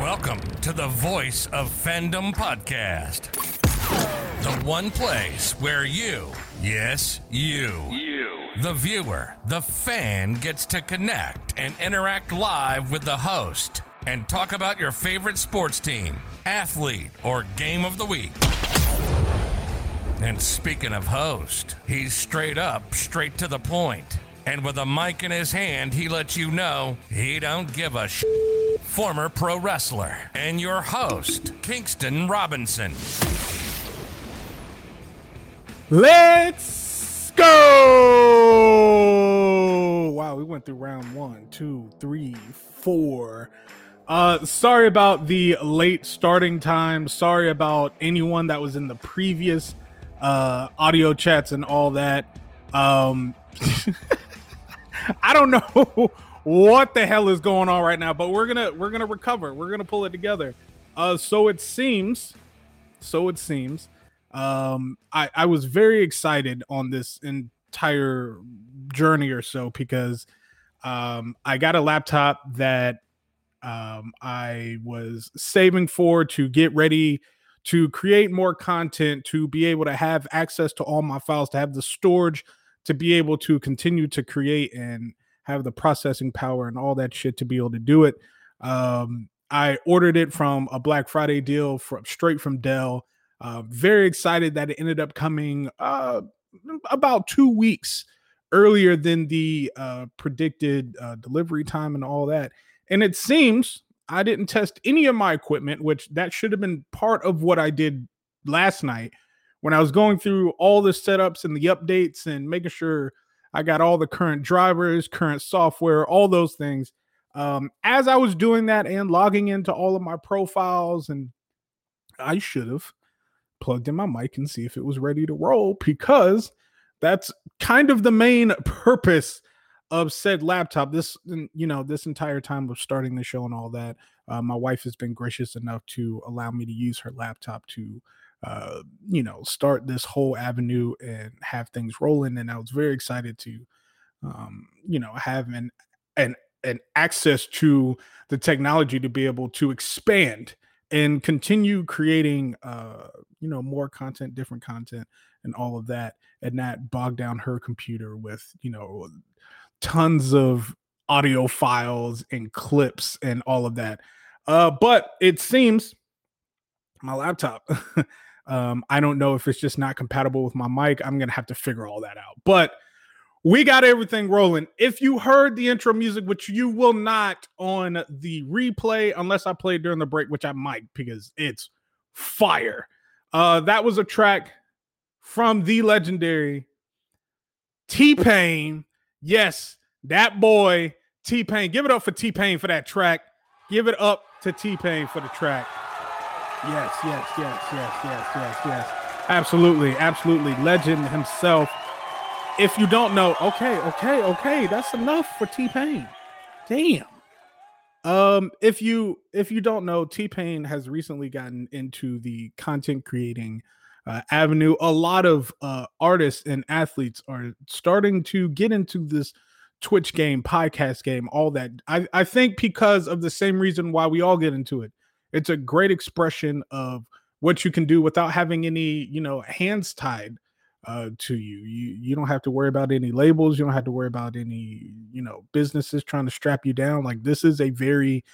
Welcome to the Voice of Fandom podcast. The one place where you, yes, you, you, the viewer, the fan gets to connect and interact live with the host and talk about your favorite sports team, athlete, or game of the week. And speaking of host, he's straight up, straight to the point. And with a mic in his hand, he lets you know he don't give a sh- former pro wrestler and your host, Kingston Robinson. Let's go! Wow, we went through round one, two, three, four. Uh, sorry about the late starting time. Sorry about anyone that was in the previous uh, audio chats and all that. Um, I don't know what the hell is going on right now, but we're gonna we're gonna recover. We're gonna pull it together. Uh, so it seems, so it seems. Um, I I was very excited on this entire journey or so because um I got a laptop that um I was saving for to get ready to create more content, to be able to have access to all my files, to have the storage, to be able to continue to create and have the processing power and all that shit to be able to do it. Um, I ordered it from a Black Friday deal from straight from Dell. Uh, very excited that it ended up coming uh, about two weeks earlier than the uh, predicted uh, delivery time and all that. And it seems I didn't test any of my equipment, which that should have been part of what I did last night when I was going through all the setups and the updates and making sure I got all the current drivers, current software, all those things. Um, as I was doing that and logging into all of my profiles, and I should have plugged in my mic and see if it was ready to roll because that's kind of the main purpose of said laptop this you know this entire time of starting the show and all that uh, my wife has been gracious enough to allow me to use her laptop to uh, you know start this whole avenue and have things rolling and i was very excited to um, you know have an an an access to the technology to be able to expand and continue creating uh you know more content different content and all of that and not bog down her computer with you know tons of audio files and clips and all of that. Uh, but it seems my laptop, um, I don't know if it's just not compatible with my mic. I'm gonna have to figure all that out. But we got everything rolling. If you heard the intro music, which you will not on the replay, unless I play during the break, which I might because it's fire. Uh, that was a track from the legendary T Pain Yes, that boy T Pain. Give it up for T Pain for that track. Give it up to T Pain for the track. Yes, yes, yes, yes, yes, yes, yes. Absolutely, absolutely. Legend himself. If you don't know, okay, okay, okay, that's enough for T Pain. Damn. Um, if you if you don't know, T Pain has recently gotten into the content creating uh, avenue. A lot of uh, artists and athletes are starting to get into this Twitch game, podcast game, all that. I, I think because of the same reason why we all get into it. It's a great expression of what you can do without having any, you know, hands tied uh, to you. You you don't have to worry about any labels. You don't have to worry about any, you know, businesses trying to strap you down. Like this is a very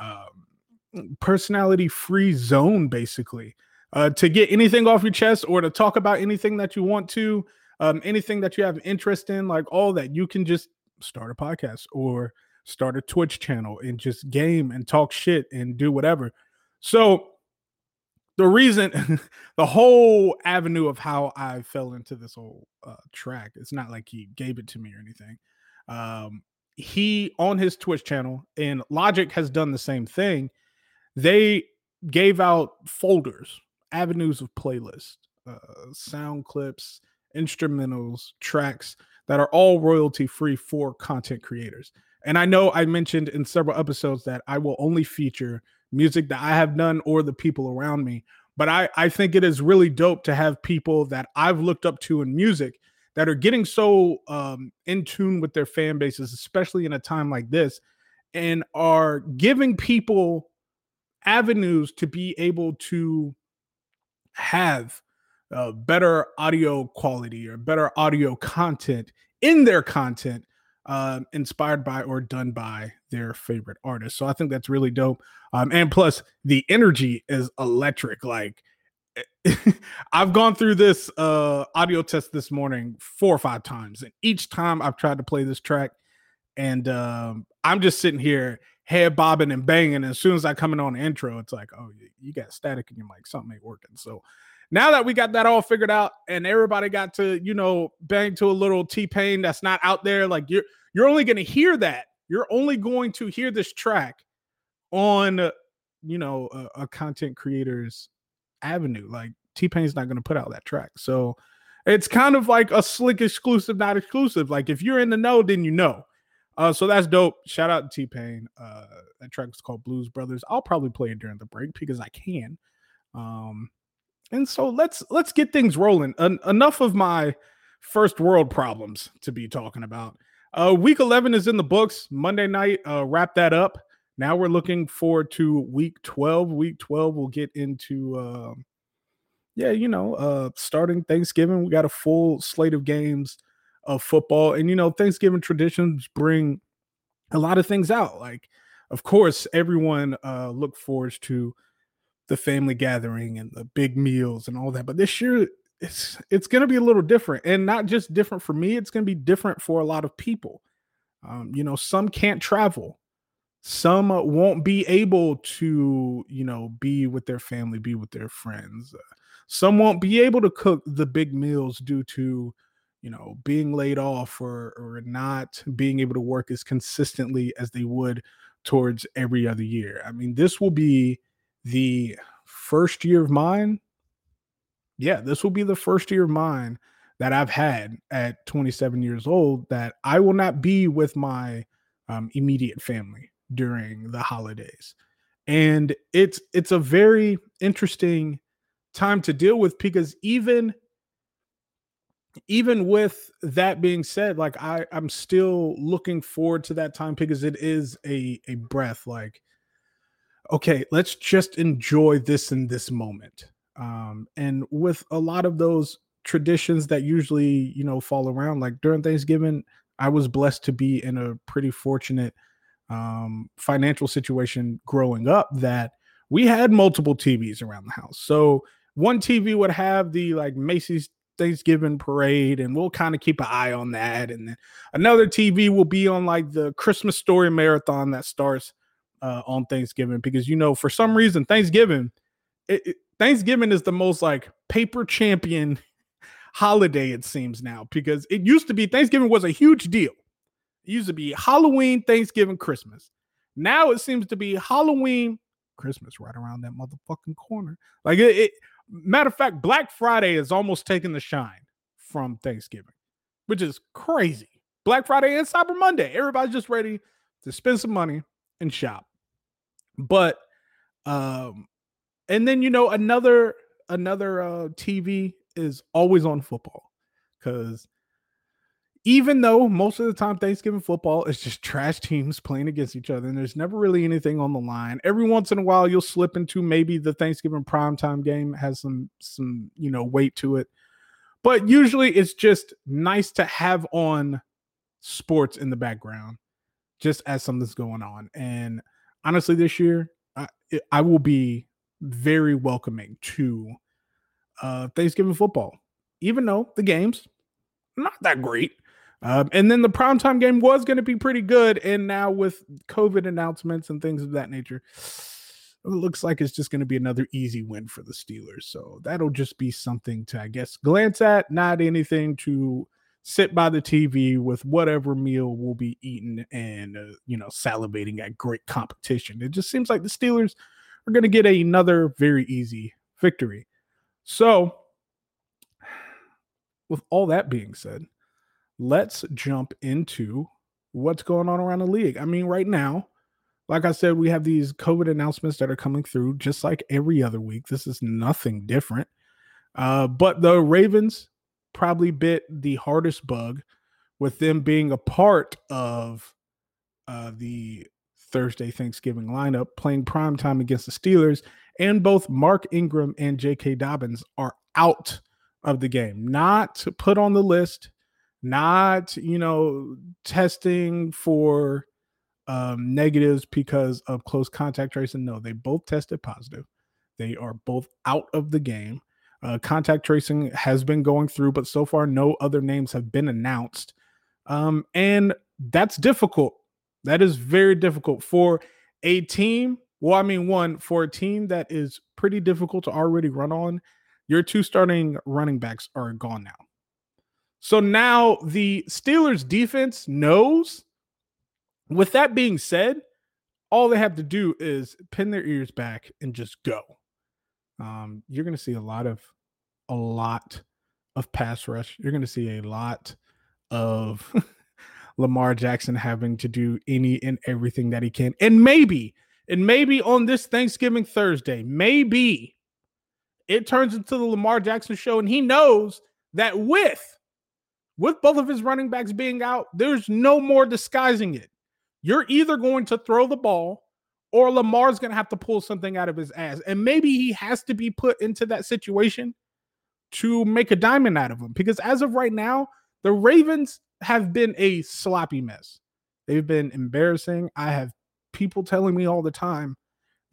um, personality free zone, basically uh, to get anything off your chest or to talk about anything that you want to, um, anything that you have interest in, like all that, you can just start a podcast or start a Twitch channel and just game and talk shit and do whatever. So the reason, the whole avenue of how I fell into this whole uh, track, it's not like he gave it to me or anything. Um, he on his Twitch channel and Logic has done the same thing. They gave out folders avenues of playlist, uh, sound clips, instrumentals, tracks that are all royalty free for content creators. And I know I mentioned in several episodes that I will only feature music that I have done or the people around me. But I, I think it is really dope to have people that I've looked up to in music that are getting so um, in tune with their fan bases, especially in a time like this, and are giving people avenues to be able to have uh, better audio quality or better audio content in their content uh, inspired by or done by their favorite artist. So I think that's really dope. Um, and plus, the energy is electric. Like, I've gone through this uh, audio test this morning four or five times, and each time I've tried to play this track, and um, I'm just sitting here head bobbing and banging. And as soon as I come in on the intro, it's like, oh, you got static in your mic, something ain't working. So now that we got that all figured out and everybody got to, you know, bang to a little T Pain that's not out there, like you're you're only gonna hear that. You're only going to hear this track on, you know, a, a content creator's avenue. Like T Pain's not gonna put out that track. So it's kind of like a slick exclusive, not exclusive. Like if you're in the know, then you know. Uh, so that's dope. Shout out to T Pain. Uh, that track is called Blues Brothers. I'll probably play it during the break because I can. Um, and so let's let's get things rolling. En- enough of my first world problems to be talking about. Uh, week 11 is in the books. Monday night, uh, wrap that up. Now we're looking forward to week 12. Week 12, we'll get into, uh, yeah, you know, uh, starting Thanksgiving. We got a full slate of games of football. And, you know, Thanksgiving traditions bring a lot of things out. Like, of course, everyone uh, look forward to the family gathering and the big meals and all that. But this year, it's it's going to be a little different, and not just different for me. It's going to be different for a lot of people. Um, you know, some can't travel. Some won't be able to, you know, be with their family, be with their friends. Uh, some won't be able to cook the big meals due to you know, being laid off or or not being able to work as consistently as they would towards every other year. I mean, this will be the first year of mine. Yeah, this will be the first year of mine that I've had at 27 years old that I will not be with my um, immediate family during the holidays. And it's it's a very interesting time to deal with because even even with that being said, like I, I'm still looking forward to that time because it is a a breath. Like, okay, let's just enjoy this in this moment. Um, and with a lot of those traditions that usually, you know, fall around, like during Thanksgiving, I was blessed to be in a pretty fortunate um financial situation growing up that we had multiple TVs around the house. So one TV would have the like Macy's Thanksgiving parade, and we'll kind of keep an eye on that. And then another TV will be on like the Christmas story marathon that starts uh, on Thanksgiving because you know for some reason Thanksgiving, it, it, Thanksgiving is the most like paper champion holiday it seems now because it used to be Thanksgiving was a huge deal. It used to be Halloween, Thanksgiving, Christmas. Now it seems to be Halloween, Christmas right around that motherfucking corner. Like it, it Matter of fact, Black Friday is almost taking the shine from Thanksgiving, which is crazy. Black Friday and Cyber Monday, everybody's just ready to spend some money and shop. But um and then you know another another uh TV is always on football cuz even though most of the time Thanksgiving football is just trash teams playing against each other and there's never really anything on the line. Every once in a while you'll slip into maybe the Thanksgiving primetime game has some some, you know, weight to it. But usually it's just nice to have on sports in the background just as something's going on. And honestly this year I, I will be very welcoming to uh Thanksgiving football. Even though the games not that great um, and then the primetime game was going to be pretty good. And now with COVID announcements and things of that nature, it looks like it's just going to be another easy win for the Steelers. So that'll just be something to, I guess, glance at, not anything to sit by the TV with whatever meal will be eaten and, uh, you know, salivating at great competition. It just seems like the Steelers are going to get another very easy victory. So, with all that being said, let's jump into what's going on around the league. I mean, right now, like I said, we have these COVID announcements that are coming through just like every other week. This is nothing different. Uh, but the Ravens probably bit the hardest bug with them being a part of uh, the Thursday Thanksgiving lineup, playing prime time against the Steelers, and both Mark Ingram and J.K. Dobbins are out of the game, not put on the list, not you know testing for um, negatives because of close contact tracing. No, they both tested positive. They are both out of the game. Uh, contact tracing has been going through, but so far no other names have been announced. Um, and that's difficult. That is very difficult for a team. Well, I mean, one, for a team that is pretty difficult to already run on, your two starting running backs are gone now. So now the Steelers defense knows. With that being said, all they have to do is pin their ears back and just go. Um, you're going to see a lot of, a lot of pass rush. You're going to see a lot of Lamar Jackson having to do any and everything that he can. And maybe, and maybe on this Thanksgiving Thursday, maybe it turns into the Lamar Jackson show and he knows that with with both of his running backs being out, there's no more disguising it. You're either going to throw the ball or Lamar's going to have to pull something out of his ass. And maybe he has to be put into that situation to make a diamond out of him because as of right now, the Ravens have been a sloppy mess. They've been embarrassing. I have people telling me all the time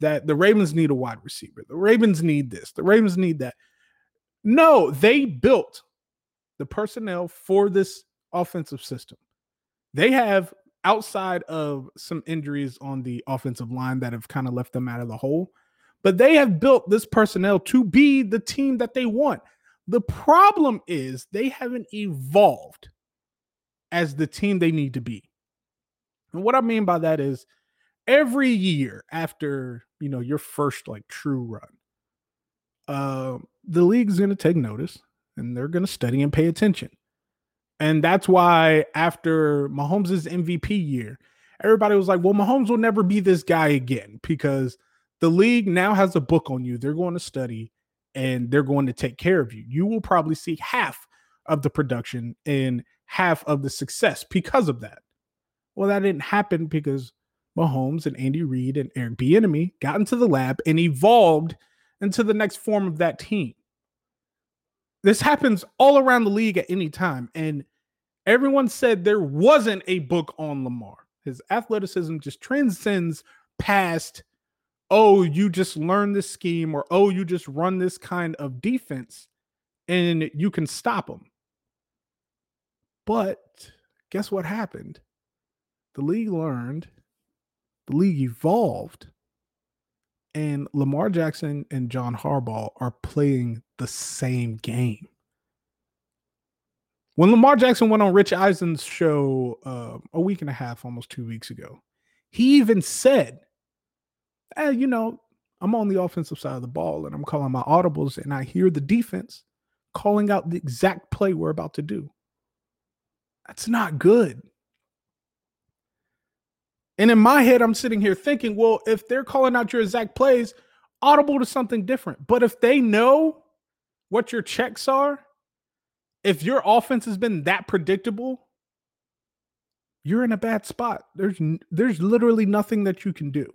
that the Ravens need a wide receiver. The Ravens need this. The Ravens need that. No, they built the personnel for this offensive system. They have outside of some injuries on the offensive line that have kind of left them out of the hole, but they have built this personnel to be the team that they want. The problem is they haven't evolved as the team they need to be. And what I mean by that is every year after, you know, your first like true run, uh, the league's going to take notice and they're going to study and pay attention. And that's why after Mahomes' MVP year, everybody was like, well, Mahomes will never be this guy again because the league now has a book on you. They're going to study and they're going to take care of you. You will probably see half of the production and half of the success because of that. Well, that didn't happen because Mahomes and Andy Reid and Eric Bieniemy got into the lab and evolved into the next form of that team. This happens all around the league at any time, and everyone said there wasn't a book on Lamar. His athleticism just transcends past oh, you just learn this scheme or oh, you just run this kind of defense and you can stop them. But guess what happened? The league learned, the league evolved, and Lamar Jackson and John Harbaugh are playing the same game. When Lamar Jackson went on Rich Eisen's show uh, a week and a half, almost two weeks ago, he even said eh, you know, I'm on the offensive side of the ball and I'm calling my audibles and I hear the defense calling out the exact play we're about to do. That's not good. And in my head, I'm sitting here thinking, well, if they're calling out your exact plays, audible to something different. But if they know what your checks are, if your offense has been that predictable, you're in a bad spot. There's there's literally nothing that you can do.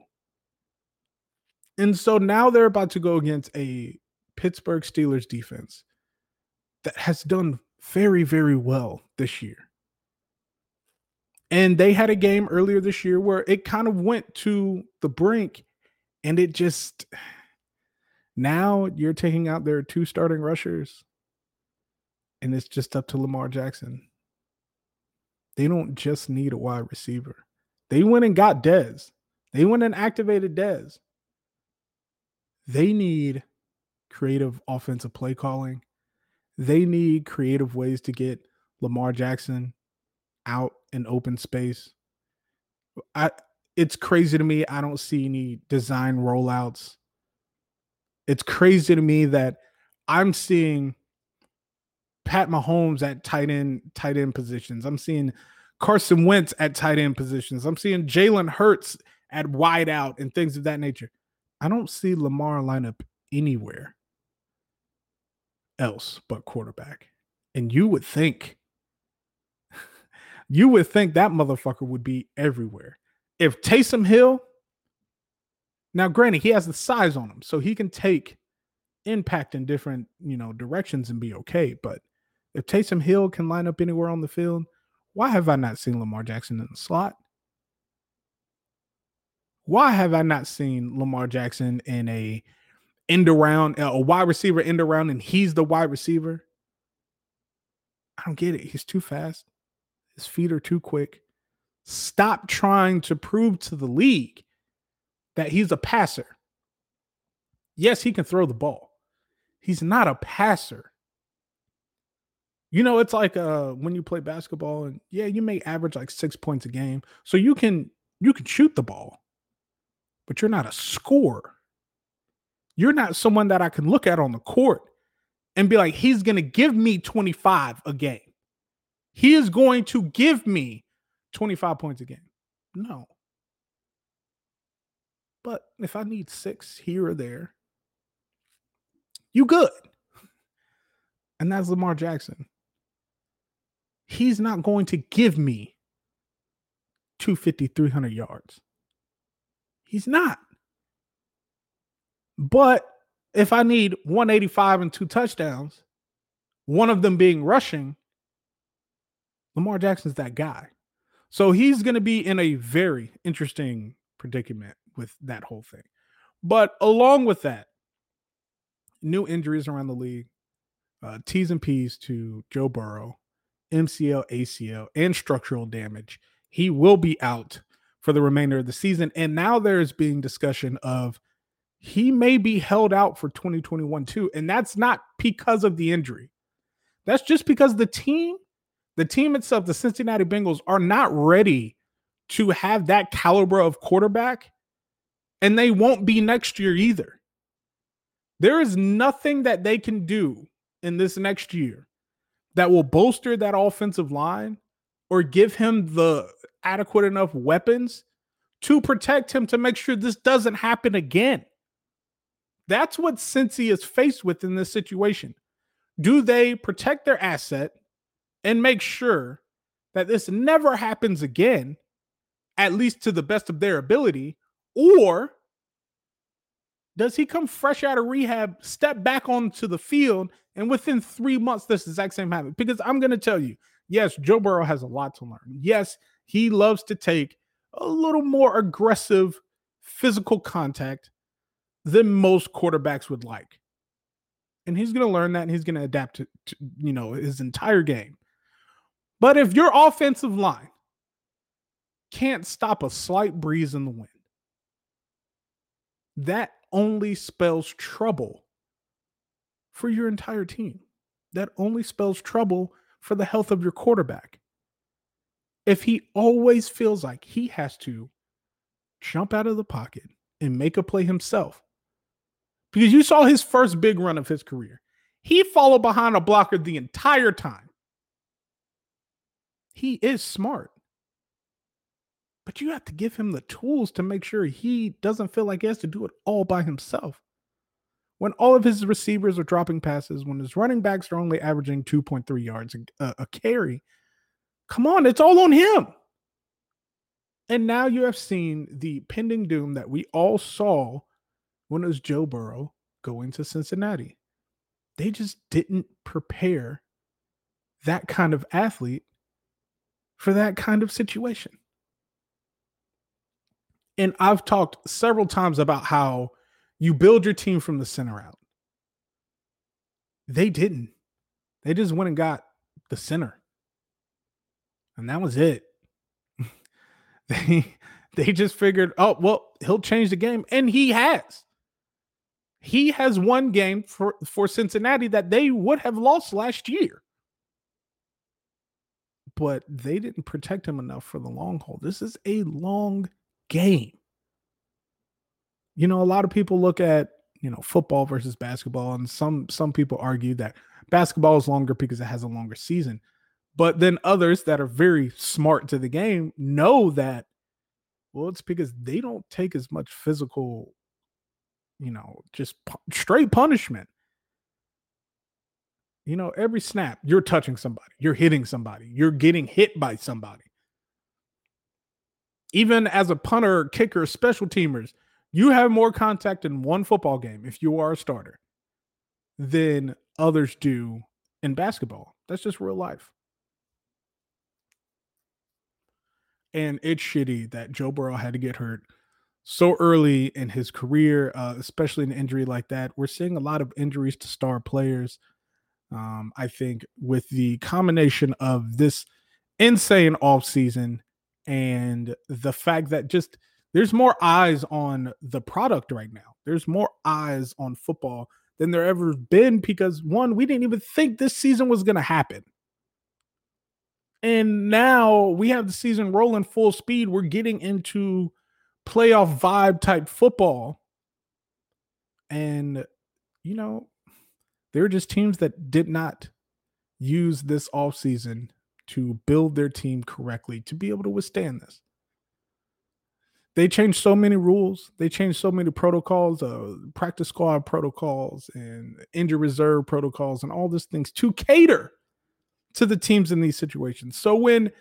And so now they're about to go against a Pittsburgh Steelers defense that has done very, very well this year. And they had a game earlier this year where it kind of went to the brink and it just now you're taking out their two starting rushers and it's just up to Lamar Jackson. They don't just need a wide receiver. They went and got Dez. They went and activated Dez. They need creative offensive play calling. They need creative ways to get Lamar Jackson out in open space. I it's crazy to me. I don't see any design rollouts. It's crazy to me that I'm seeing Pat Mahomes at tight end tight end positions. I'm seeing Carson Wentz at tight end positions. I'm seeing Jalen Hurts at wide out and things of that nature. I don't see Lamar lineup anywhere else but quarterback. And you would think, you would think that motherfucker would be everywhere. if Taysom Hill, now granted, he has the size on him, so he can take impact in different, you know, directions and be okay. But if Taysom Hill can line up anywhere on the field, why have I not seen Lamar Jackson in the slot? Why have I not seen Lamar Jackson in a end around, a wide receiver end around, and he's the wide receiver? I don't get it. He's too fast. His feet are too quick. Stop trying to prove to the league that he's a passer. Yes, he can throw the ball. He's not a passer. You know, it's like uh when you play basketball and yeah, you may average like 6 points a game. So you can you can shoot the ball. But you're not a scorer. You're not someone that I can look at on the court and be like he's going to give me 25 a game. He is going to give me 25 points a game. No. But if I need 6 here or there, you good. And that's Lamar Jackson. He's not going to give me 250, 300 yards. He's not. But if I need 185 and two touchdowns, one of them being rushing, Lamar Jackson's that guy. So he's going to be in a very interesting predicament with that whole thing. But along with that, new injuries around the league, uh, T's and P's to Joe Burrow, MCL, ACL, and structural damage. He will be out for the remainder of the season. And now there is being discussion of he may be held out for 2021 too. And that's not because of the injury. That's just because the team, the team itself, the Cincinnati Bengals, are not ready to have that caliber of quarterback. And they won't be next year either. There is nothing that they can do in this next year that will bolster that offensive line or give him the adequate enough weapons to protect him to make sure this doesn't happen again. That's what Cincy is faced with in this situation. Do they protect their asset and make sure that this never happens again, at least to the best of their ability? Or does he come fresh out of rehab, step back onto the field, and within three months, this exact same happens? Because I'm going to tell you, yes, Joe Burrow has a lot to learn. Yes, he loves to take a little more aggressive physical contact than most quarterbacks would like. And he's going to learn that and he's going to adapt to, to, you know, his entire game. But if your offensive line can't stop a slight breeze in the wind, that only spells trouble for your entire team. That only spells trouble for the health of your quarterback. If he always feels like he has to jump out of the pocket and make a play himself, because you saw his first big run of his career, he followed behind a blocker the entire time. He is smart. But you have to give him the tools to make sure he doesn't feel like he has to do it all by himself. When all of his receivers are dropping passes, when his running backs are only averaging 2.3 yards a, a carry, come on, it's all on him. And now you have seen the pending doom that we all saw when it was Joe Burrow going to Cincinnati. They just didn't prepare that kind of athlete for that kind of situation. And I've talked several times about how you build your team from the center out. They didn't. They just went and got the center. And that was it. they they just figured, oh, well, he'll change the game. And he has. He has one game for, for Cincinnati that they would have lost last year. But they didn't protect him enough for the long haul. This is a long game. You know, a lot of people look at, you know, football versus basketball and some some people argue that basketball is longer because it has a longer season. But then others that are very smart to the game know that well, it's because they don't take as much physical, you know, just pu- straight punishment. You know, every snap, you're touching somebody, you're hitting somebody, you're getting hit by somebody even as a punter, kicker, special teamers, you have more contact in one football game if you are a starter than others do in basketball. That's just real life. And it's shitty that Joe Burrow had to get hurt so early in his career, uh, especially an injury like that. We're seeing a lot of injuries to star players. Um, I think with the combination of this insane off season and the fact that just there's more eyes on the product right now. There's more eyes on football than there ever been because one, we didn't even think this season was going to happen. And now we have the season rolling full speed. We're getting into playoff vibe type football. And, you know, there are just teams that did not use this offseason to build their team correctly to be able to withstand this. They changed so many rules. They changed so many protocols, uh, practice squad protocols, and injury reserve protocols, and all these things to cater to the teams in these situations. So when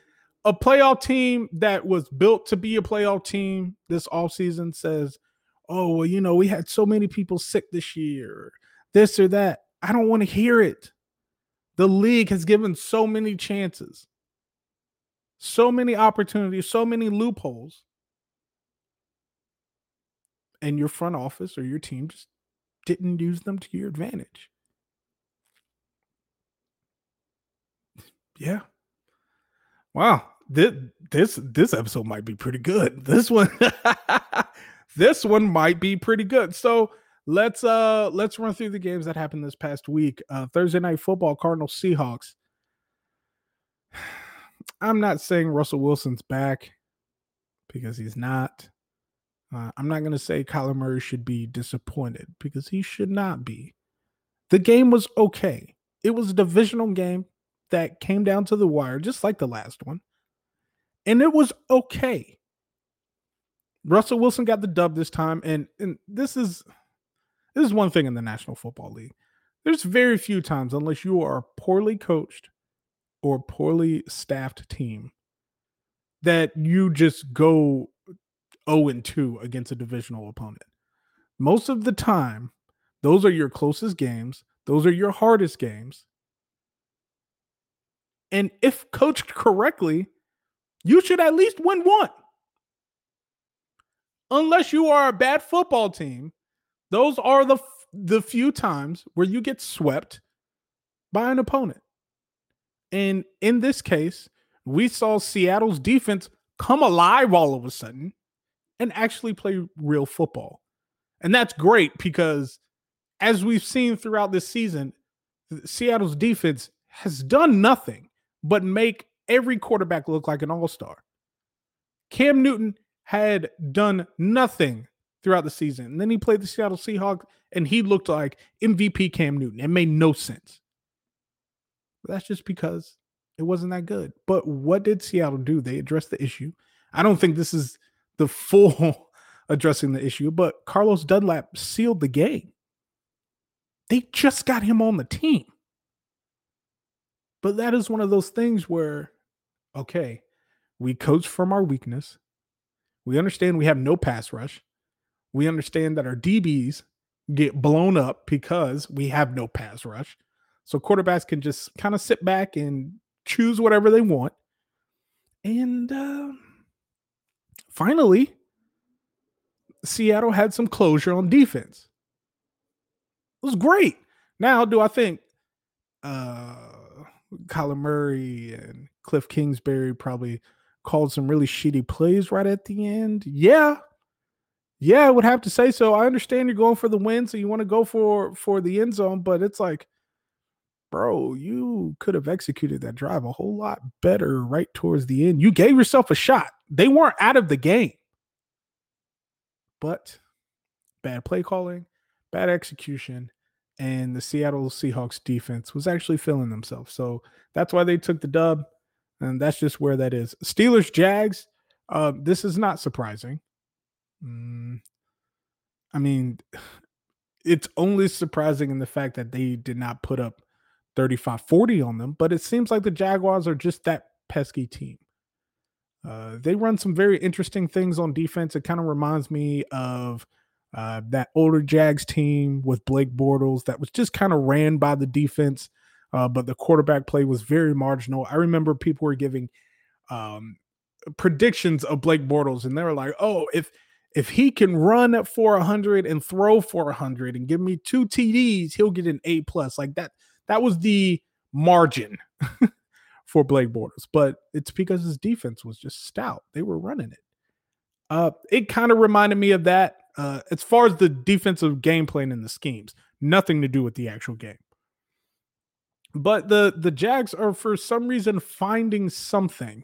a playoff team that was built to be a playoff team this offseason says, oh, well, you know, we had so many people sick this year, this or that. I don't want to hear it. The league has given so many chances, so many opportunities, so many loopholes. And your front office or your team just didn't use them to your advantage. Yeah. Wow. This this this episode might be pretty good. This one this one might be pretty good. So let's uh let's run through the games that happened this past week. Uh Thursday night football, Cardinals Seahawks. I'm not saying Russell Wilson's back because he's not. Uh, I'm not going to say Kyler Murray should be disappointed because he should not be. The game was okay. It was a divisional game that came down to the wire, just like the last one. And it was okay. Russell Wilson got the dub this time. And, and this is this is one thing in the National Football League. There's very few times, unless you are a poorly coached or poorly staffed team, that you just go 0 and 2 against a divisional opponent. Most of the time, those are your closest games, those are your hardest games. And if coached correctly, you should at least win one. Unless you are a bad football team those are the the few times where you get swept by an opponent. And in this case, we saw Seattle's defense come alive all of a sudden and actually play real football. And that's great because as we've seen throughout this season, Seattle's defense has done nothing but make every quarterback look like an all-star. Cam Newton had done nothing throughout the season. And then he played the Seattle Seahawks and he looked like MVP Cam Newton. It made no sense. But that's just because it wasn't that good. But what did Seattle do? They addressed the issue. I don't think this is the full addressing the issue, but Carlos Dunlap sealed the game. They just got him on the team. But that is one of those things where, okay, we coach from our weakness. We understand we have no pass rush. We understand that our DBs get blown up because we have no pass rush. So quarterbacks can just kind of sit back and choose whatever they want. And uh, finally, Seattle had some closure on defense. It was great. Now, do I think uh, Kyler Murray and Cliff Kingsbury probably called some really shitty plays right at the end? Yeah, yeah, I would have to say so. I understand you're going for the win, so you want to go for for the end zone, but it's like, bro, you could have executed that drive a whole lot better right towards the end. You gave yourself a shot. They weren't out of the game. But bad play calling, bad execution, and the Seattle Seahawks defense was actually filling themselves. So that's why they took the dub. And that's just where that is. Steelers Jags. Uh, this is not surprising. Mm, I mean, it's only surprising in the fact that they did not put up 35 40 on them, but it seems like the Jaguars are just that pesky team. Uh, they run some very interesting things on defense. It kind of reminds me of uh, that older Jags team with Blake Bortles that was just kind of ran by the defense, uh, but the quarterback play was very marginal. I remember people were giving um, predictions of Blake Bortles, and they were like, "Oh, if if he can run for 100 and throw for 100 and give me two TDs, he'll get an A plus." Like that. That was the margin for Blake Bortles, but it's because his defense was just stout. They were running it. Uh, it kind of reminded me of that. Uh, as far as the defensive game plan and the schemes, nothing to do with the actual game. But the the Jags are for some reason finding something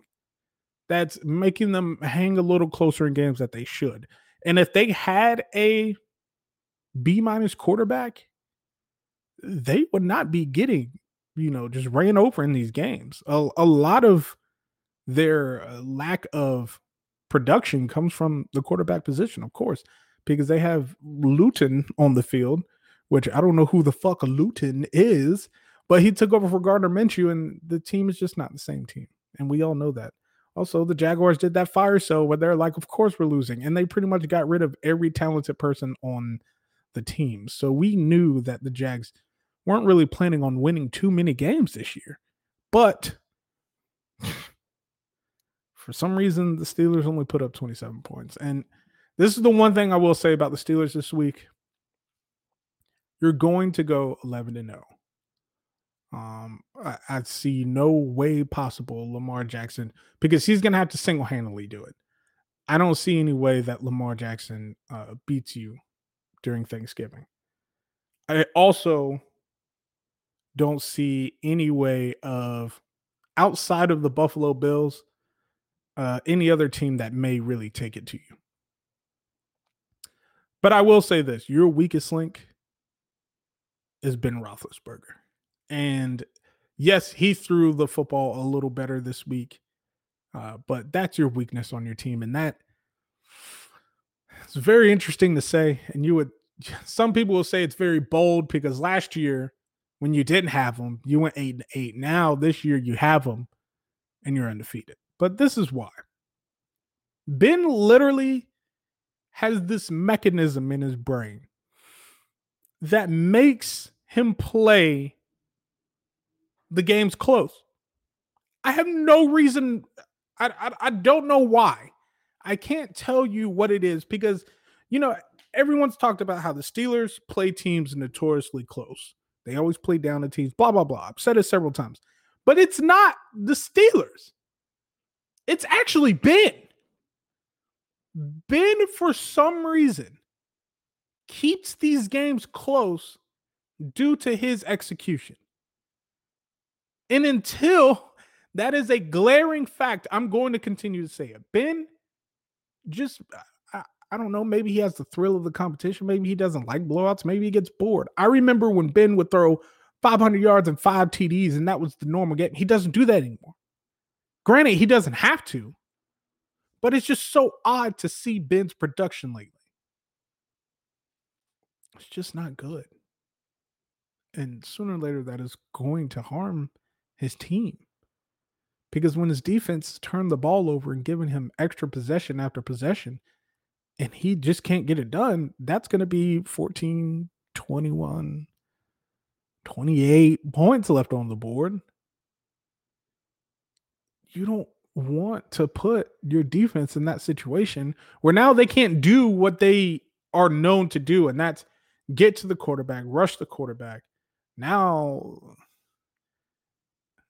that's making them hang a little closer in games that they should. And if they had a B minus quarterback, they would not be getting, you know, just ran over in these games. A, a lot of their uh, lack of production comes from the quarterback position, of course, because they have Luton on the field, which I don't know who the fuck Luton is, but he took over for Gardner Minshew, and the team is just not the same team. And we all know that. Also, the Jaguars did that fire so where they're like, of course we're losing. And they pretty much got rid of every talented person on the team. So we knew that the Jags weren't really planning on winning too many games this year. But for some reason, the Steelers only put up 27 points. And this is the one thing I will say about the Steelers this week. You're going to go 11 to 0. Um, I, I see no way possible Lamar Jackson because he's going to have to single handedly do it. I don't see any way that Lamar Jackson uh, beats you during Thanksgiving. I also don't see any way of outside of the Buffalo Bills, uh, any other team that may really take it to you. But I will say this: your weakest link is Ben Roethlisberger, and yes, he threw the football a little better this week, uh, but that's your weakness on your team, and that it's very interesting to say. And you would, some people will say it's very bold because last year when you didn't have them, you went eight and eight. Now this year you have them and you're undefeated. But this is why. Ben literally has this mechanism in his brain that makes him play the games close. I have no reason. I, I, I don't know why. I can't tell you what it is because, you know, everyone's talked about how the Steelers play teams notoriously close. They always play down the teams, blah, blah, blah. I've said it several times. But it's not the Steelers. It's actually Ben. Ben, for some reason, keeps these games close due to his execution. And until that is a glaring fact, I'm going to continue to say it. Ben just uh, I don't know. Maybe he has the thrill of the competition. Maybe he doesn't like blowouts. Maybe he gets bored. I remember when Ben would throw 500 yards and five TDs, and that was the normal game. He doesn't do that anymore. Granted, he doesn't have to, but it's just so odd to see Ben's production lately. It's just not good. And sooner or later, that is going to harm his team. Because when his defense turned the ball over and giving him extra possession after possession, and he just can't get it done, that's going to be 14, 21, 28 points left on the board. You don't want to put your defense in that situation where now they can't do what they are known to do, and that's get to the quarterback, rush the quarterback. Now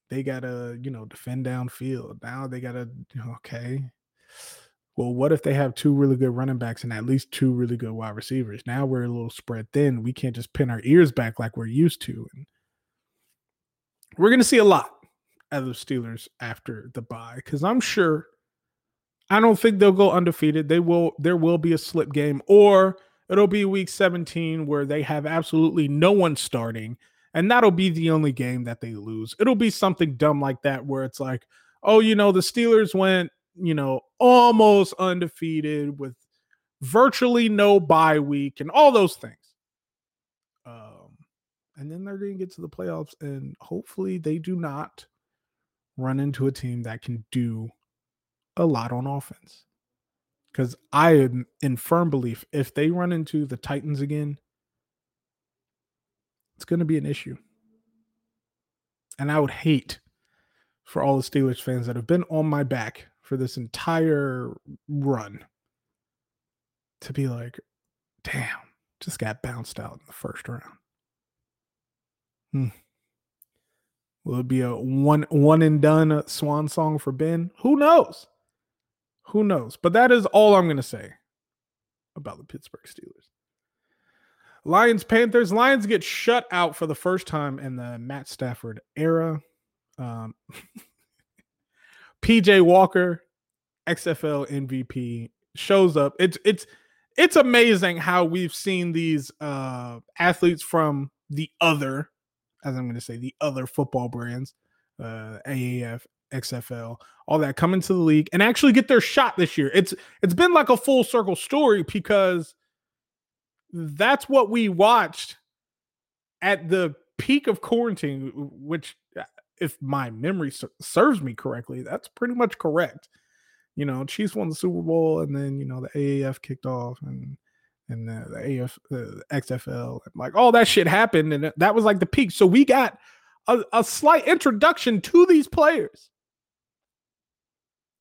they gotta, you know, defend downfield. Now they gotta, okay, well, what if they have two really good running backs and at least two really good wide receivers? Now we're a little spread thin. We can't just pin our ears back like we're used to. And we're going to see a lot of the Steelers after the bye because I'm sure I don't think they'll go undefeated. They will. There will be a slip game, or it'll be week 17 where they have absolutely no one starting, and that'll be the only game that they lose. It'll be something dumb like that where it's like, oh, you know, the Steelers went you know, almost undefeated with virtually no bye week and all those things. Um, and then they're going to get to the playoffs, and hopefully they do not run into a team that can do a lot on offense. Because I am in firm belief if they run into the Titans again, it's going to be an issue. And I would hate for all the Steelers fans that have been on my back for this entire run to be like, damn, just got bounced out in the first round. Hmm. Will it be a one one and done swan song for Ben? Who knows? Who knows? But that is all I'm to say about the Pittsburgh Steelers. Lions Panthers. Lions get shut out for the first time in the Matt Stafford era. Um, PJ Walker, XFL MVP, shows up. It's it's it's amazing how we've seen these uh, athletes from the other, as I'm going to say, the other football brands, uh, AAF, XFL, all that come into the league and actually get their shot this year. It's it's been like a full circle story because that's what we watched at the peak of quarantine, which, uh, if my memory serves me correctly, that's pretty much correct. You know, Chiefs won the Super Bowl, and then you know the AAF kicked off, and and the, the AF, the XFL, like all that shit happened, and that was like the peak. So we got a, a slight introduction to these players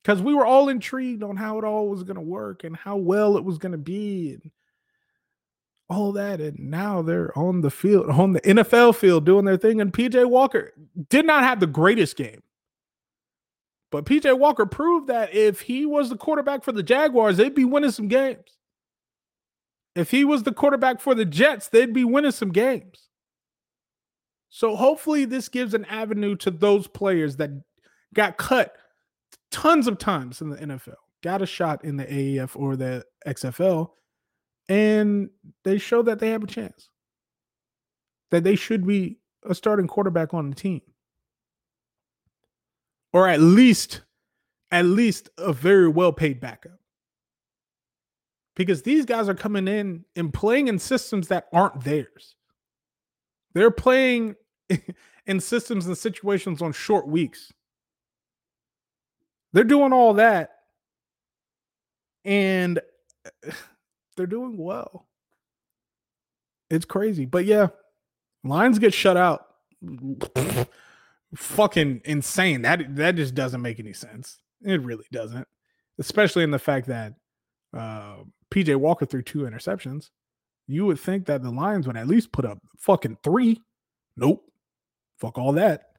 because we were all intrigued on how it all was going to work and how well it was going to be and all that and now they're on the field on the NFL field doing their thing and PJ Walker did not have the greatest game. But PJ Walker proved that if he was the quarterback for the Jaguars they'd be winning some games. If he was the quarterback for the Jets they'd be winning some games. So hopefully this gives an avenue to those players that got cut tons of times in the NFL, got a shot in the AAF or the XFL, and they show that they have a chance. That they should be a starting quarterback on the team. Or at least, at least a very well paid backup. Because these guys are coming in and playing in systems that aren't theirs. They're playing in systems and situations on short weeks. They're doing all that and they're doing well. It's crazy. But yeah, Lions get shut out. Fucking insane. That that just doesn't make any sense. It really doesn't. Especially in the fact that uh, PJ Walker threw two interceptions. You would think that the Lions would at least put up fucking three. Nope. Fuck all that.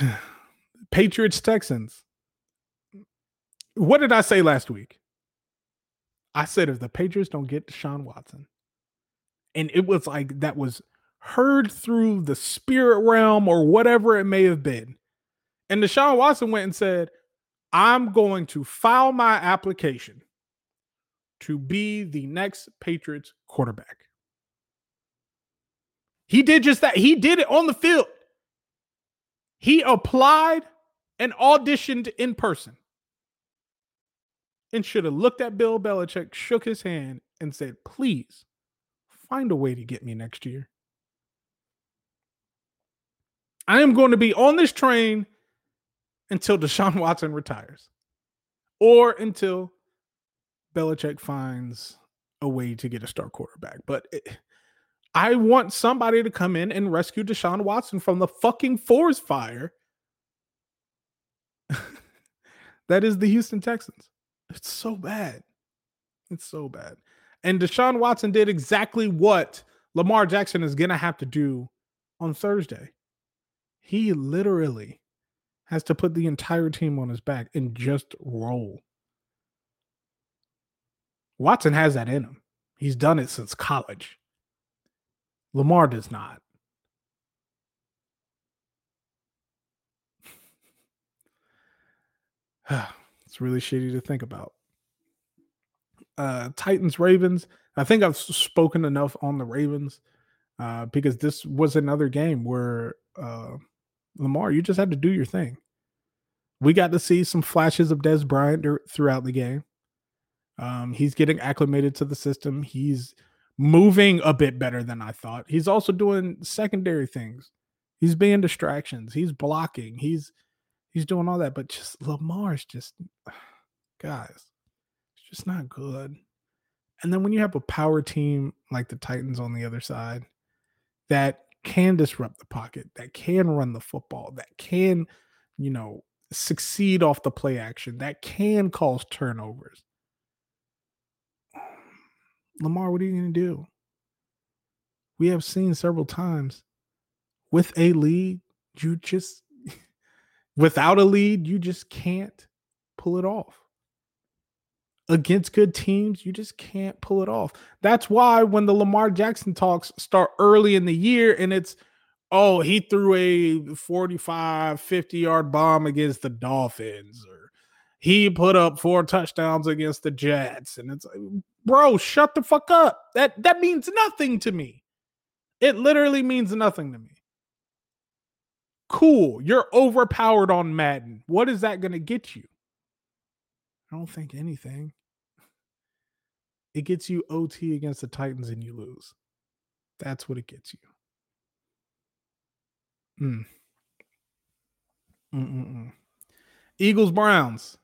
Patriots Texans. What did I say last week? I said if the Patriots don't get Deshaun Watson, and it was like that was heard through the spirit realm or whatever it may have been. And Deshaun Watson went and said, I'm going to file my application to be the next Patriots quarterback. He did just that. He did it on the field. He applied and auditioned in person and should have looked at Bill Belichick, shook his hand, and said, Please find a way to get me next year. I am going to be on this train until Deshaun Watson retires or until Belichick finds a way to get a star quarterback. But it, I want somebody to come in and rescue Deshaun Watson from the fucking forest fire that is the Houston Texans. It's so bad. It's so bad. And Deshaun Watson did exactly what Lamar Jackson is going to have to do on Thursday. He literally has to put the entire team on his back and just roll. Watson has that in him. He's done it since college. Lamar does not. it's really shitty to think about. Uh, Titans Ravens. I think I've spoken enough on the Ravens uh, because this was another game where uh, Lamar, you just had to do your thing. We got to see some flashes of Dez Bryant throughout the game. Um, he's getting acclimated to the system. He's moving a bit better than I thought. He's also doing secondary things. He's being distractions. He's blocking. He's He's doing all that, but just Lamar's just guys, it's just not good. And then when you have a power team like the Titans on the other side that can disrupt the pocket, that can run the football, that can, you know, succeed off the play action, that can cause turnovers. Lamar, what are you going to do? We have seen several times with a lead, you just, without a lead, you just can't pull it off against good teams, you just can't pull it off. That's why when the Lamar Jackson talks start early in the year and it's, oh, he threw a 45, 50 yard bomb against the Dolphins or he put up four touchdowns against the Jets. And it's like, bro, shut the fuck up. That that means nothing to me. It literally means nothing to me. Cool. You're overpowered on Madden. What is that going to get you? I don't think anything. It gets you OT against the Titans and you lose. That's what it gets you. Mm. Eagles Browns.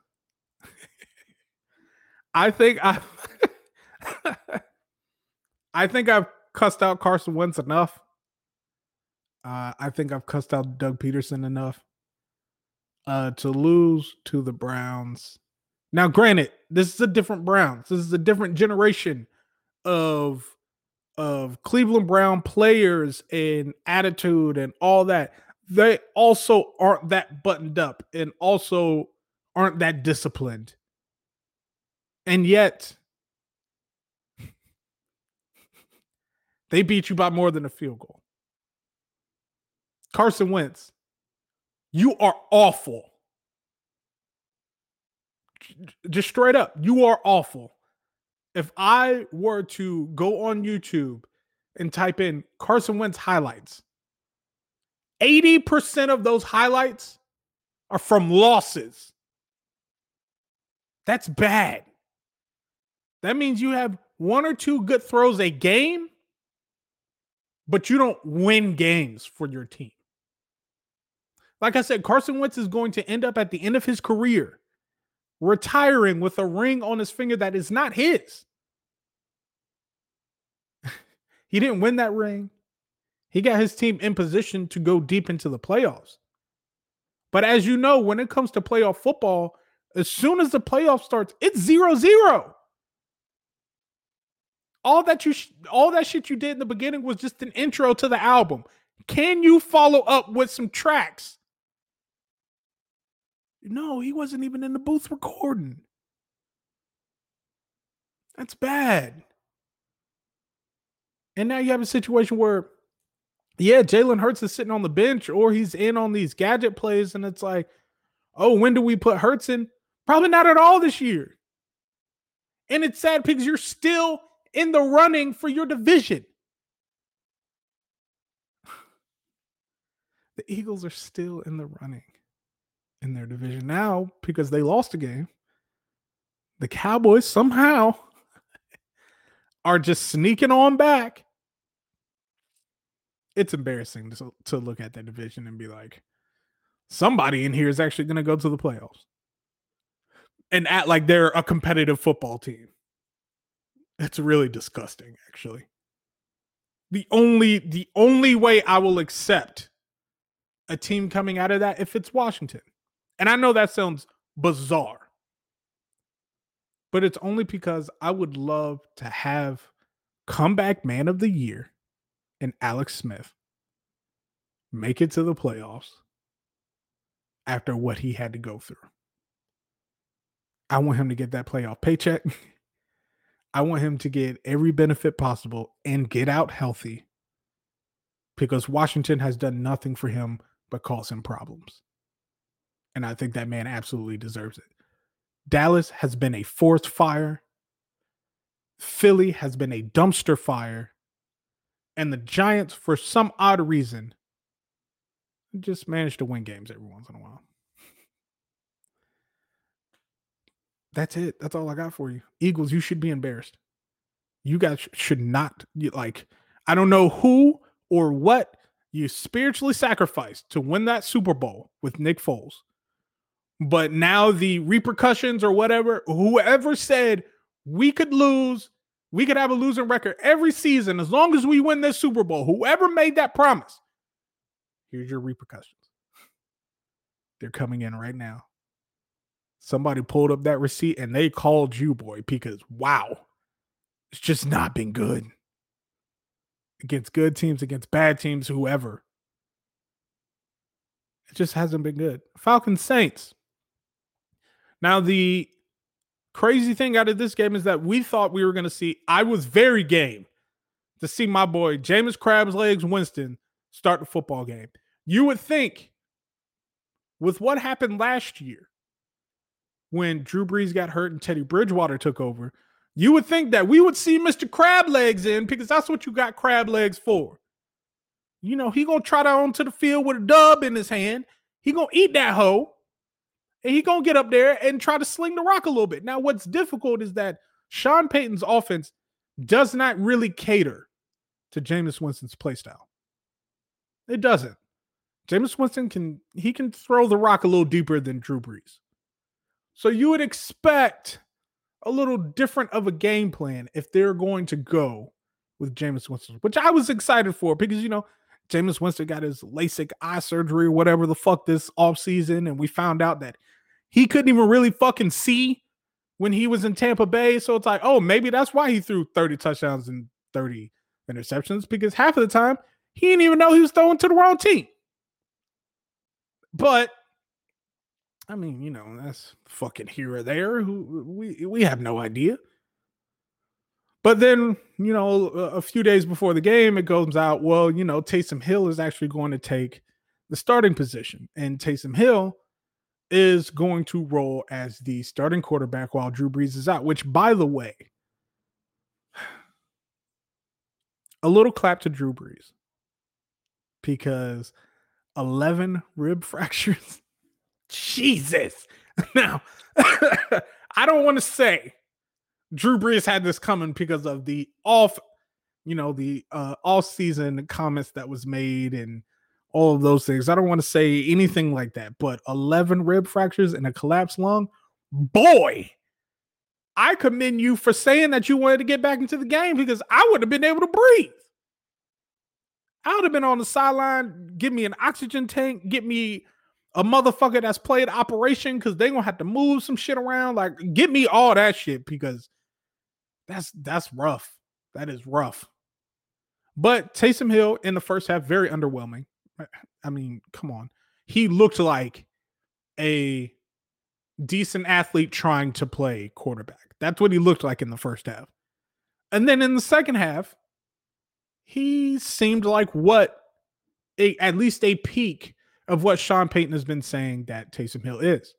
I think I I think I've cussed out Carson Wentz enough. Uh, I think I've cussed out Doug Pederson enough. Uh, to lose to the Browns now, granted, this is a different Browns. This is a different generation of of Cleveland Brown players and attitude and all that. They also aren't that buttoned up and also aren't that disciplined. And yet they beat you by more than a field goal. Carson Wentz, you are awful just straight up, you are awful. If I were to go on YouTube and type in Carson Wentz highlights, 80% of those highlights are from losses. That's bad. That means you have one or two good throws a game, but you don't win games for your team. Like I said, Carson Wentz is going to end up at the end of his career retiring with a ring on his finger that is not his. he didn't win that ring. He got his team in position to go deep into the playoffs. But as you know, when it comes to playoff football, as soon as the playoff starts, it's zero zero. All that you, sh- all that shit you did in the beginning was just an intro to the album. Can you follow up with some tracks? No, he wasn't even in the booth recording. That's bad. And now you have a situation where, yeah, Jalen Hurts is sitting on the bench or he's in on these gadget plays, and it's like, oh, when do we put Hurts in? Probably not at all this year. And it's sad because you're still in the running for your division. The Eagles are still in the running in their division now because they lost a game. The Cowboys somehow are just sneaking on back. It's embarrassing to, to look at that division and be like, somebody in here is actually going to go to the playoffs and act like they're a competitive football team. It's really disgusting, actually. The only the only way I will accept a team coming out of that if it's Washington. And I know that sounds bizarre, but it's only because I would love to have comeback man of the year and Alex Smith make it to the playoffs after what he had to go through. I want him to get that playoff paycheck. I want him to get every benefit possible and get out healthy because Washington has done nothing for him but cause him problems. And I think that man absolutely deserves it. Dallas has been a forced fire. Philly has been a dumpster fire. And the Giants, for some odd reason, just manage to win games every once in a while. That's it. That's all I got for you. Eagles, you should be embarrassed. You guys should not like I don't know who or what you spiritually sacrificed to win that Super Bowl with Nick Foles. But now the repercussions or whatever, whoever said we could lose, we could have a losing record every season as long as we win this Super Bowl, whoever made that promise, here's your repercussions. They're coming in right now. Somebody pulled up that receipt and they called you, boy, because wow, it's just not been good against good teams, against bad teams, whoever. It just hasn't been good. Falcons Saints. Now, the crazy thing out of this game is that we thought we were going to see, I was very game to see my boy Jameis Crabs Legs Winston start the football game. You would think with what happened last year when Drew Brees got hurt and Teddy Bridgewater took over, you would think that we would see Mr. Crab Legs in because that's what you got crab legs for. You know, he gonna trot out onto the field with a dub in his hand. He gonna eat that hoe, and he gonna get up there and try to sling the rock a little bit. Now, what's difficult is that Sean Payton's offense does not really cater to Jameis Winston's playstyle. It doesn't. Jameis Winston can he can throw the rock a little deeper than Drew Brees. So you would expect a little different of a game plan if they're going to go with Jameis Winston, which I was excited for because you know Jameis Winston got his LASIK eye surgery, whatever the fuck this off season, and we found out that he couldn't even really fucking see when he was in Tampa Bay. So it's like, oh, maybe that's why he threw 30 touchdowns and 30 interceptions because half of the time he didn't even know he was throwing to the wrong team. But I mean, you know, that's fucking here or there. Who we we have no idea. But then, you know, a few days before the game, it goes out. Well, you know, Taysom Hill is actually going to take the starting position, and Taysom Hill is going to roll as the starting quarterback while Drew Brees is out. Which, by the way, a little clap to Drew Brees because 11 rib fractures. Jesus. Now, I don't want to say Drew Brees had this coming because of the off, you know, the uh all season comments that was made and all of those things. I don't want to say anything like that, but 11 rib fractures and a collapsed lung, boy, I commend you for saying that you wanted to get back into the game because I would have been able to breathe. I would have been on the sideline, give me an oxygen tank, get me a motherfucker that's played operation because they're gonna have to move some shit around. Like, get me all that shit because that's that's rough. That is rough. But Taysom Hill in the first half, very underwhelming. I mean, come on. He looked like a decent athlete trying to play quarterback. That's what he looked like in the first half. And then in the second half, he seemed like what a, at least a peak of what Sean Payton has been saying that Taysom Hill is.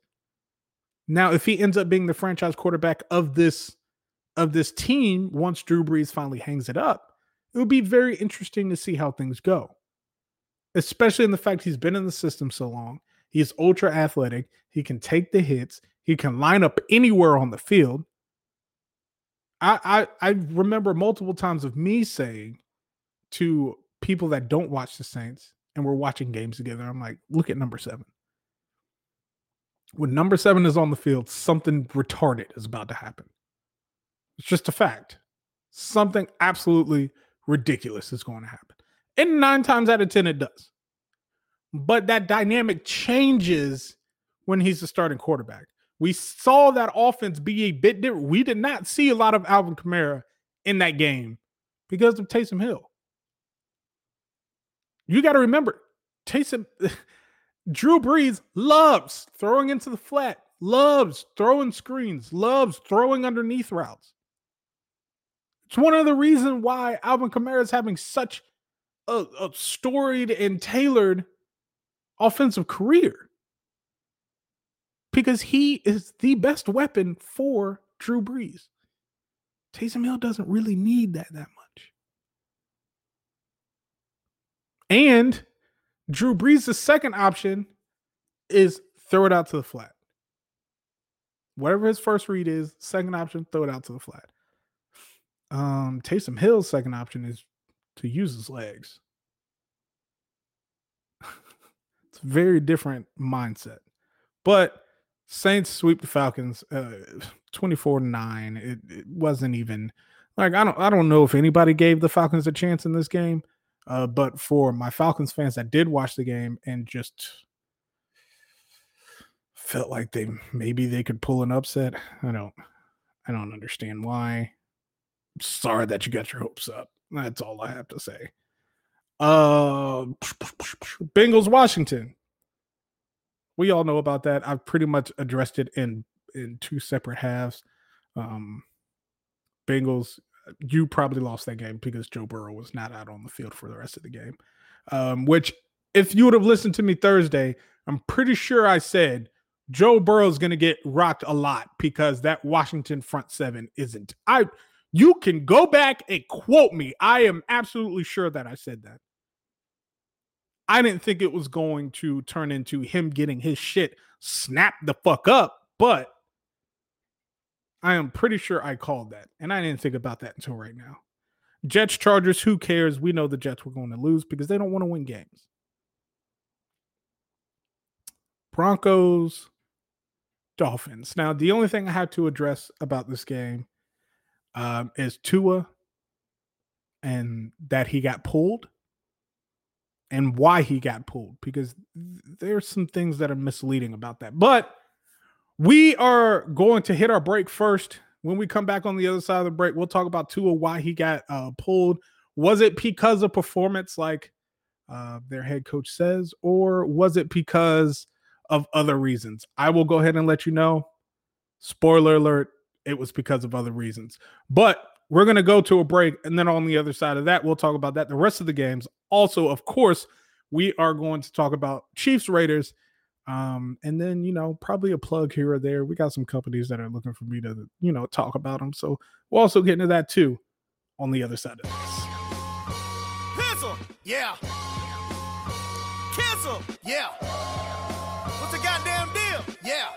Now, if he ends up being the franchise quarterback of this of this team once Drew Brees finally hangs it up, it would be very interesting to see how things go. Especially in the fact he's been in the system so long. He's ultra athletic. He can take the hits. He can line up anywhere on the field. I, I I remember multiple times of me saying to people that don't watch the Saints and we're watching games together, I'm like, look at number seven. When number seven is on the field, something retarded is about to happen. It's just a fact. Something absolutely ridiculous is going to happen. And nine times out of 10, it does. But that dynamic changes when he's the starting quarterback. We saw that offense be a bit different. We did not see a lot of Alvin Kamara in that game because of Taysom Hill. You got to remember, Taysom, Drew Brees loves throwing into the flat, loves throwing screens, loves throwing underneath routes. It's one of the reasons why Alvin Kamara is having such a, a storied and tailored offensive career because he is the best weapon for Drew Brees. Taysom Hill doesn't really need that that much. And Drew Brees' second option is throw it out to the flat. Whatever his first read is, second option, throw it out to the flat. Um, Taysom Hill's second option is to use his legs. it's a very different mindset. But Saints sweep the Falcons uh 24 9. It, it wasn't even like I don't I don't know if anybody gave the Falcons a chance in this game. Uh, but for my Falcons fans that did watch the game and just felt like they maybe they could pull an upset, I don't I don't understand why. Sorry that you got your hopes up. That's all I have to say. Uh Bengals Washington. We all know about that. I've pretty much addressed it in in two separate halves. Um Bengals you probably lost that game because Joe Burrow was not out on the field for the rest of the game. Um, which, if you would have listened to me Thursday, I'm pretty sure I said Joe Burrow is going to get rocked a lot because that Washington front seven isn't. I you can go back and quote me. I am absolutely sure that I said that. I didn't think it was going to turn into him getting his shit snapped the fuck up, but I am pretty sure I called that, and I didn't think about that until right now. Jets, Chargers, who cares? We know the Jets were going to lose because they don't want to win games. Broncos, Dolphins. Now, the only thing I have to address about this game um, is Tua and that he got pulled and why he got pulled because there's some things that are misleading about that. But we are going to hit our break first. When we come back on the other side of the break, we'll talk about Tua, why he got uh, pulled. Was it because of performance, like uh, their head coach says, or was it because of other reasons? I will go ahead and let you know. Spoiler alert, it was because of other reasons. But we're going to go to a break. And then on the other side of that, we'll talk about that. The rest of the games. Also, of course, we are going to talk about Chiefs Raiders um, and then, you know, probably a plug here or there. We got some companies that are looking for me to, you know, talk about them. So we'll also get into that too on the other side of this. Yeah. Cancel, yeah. What's the goddamn deal? Yeah.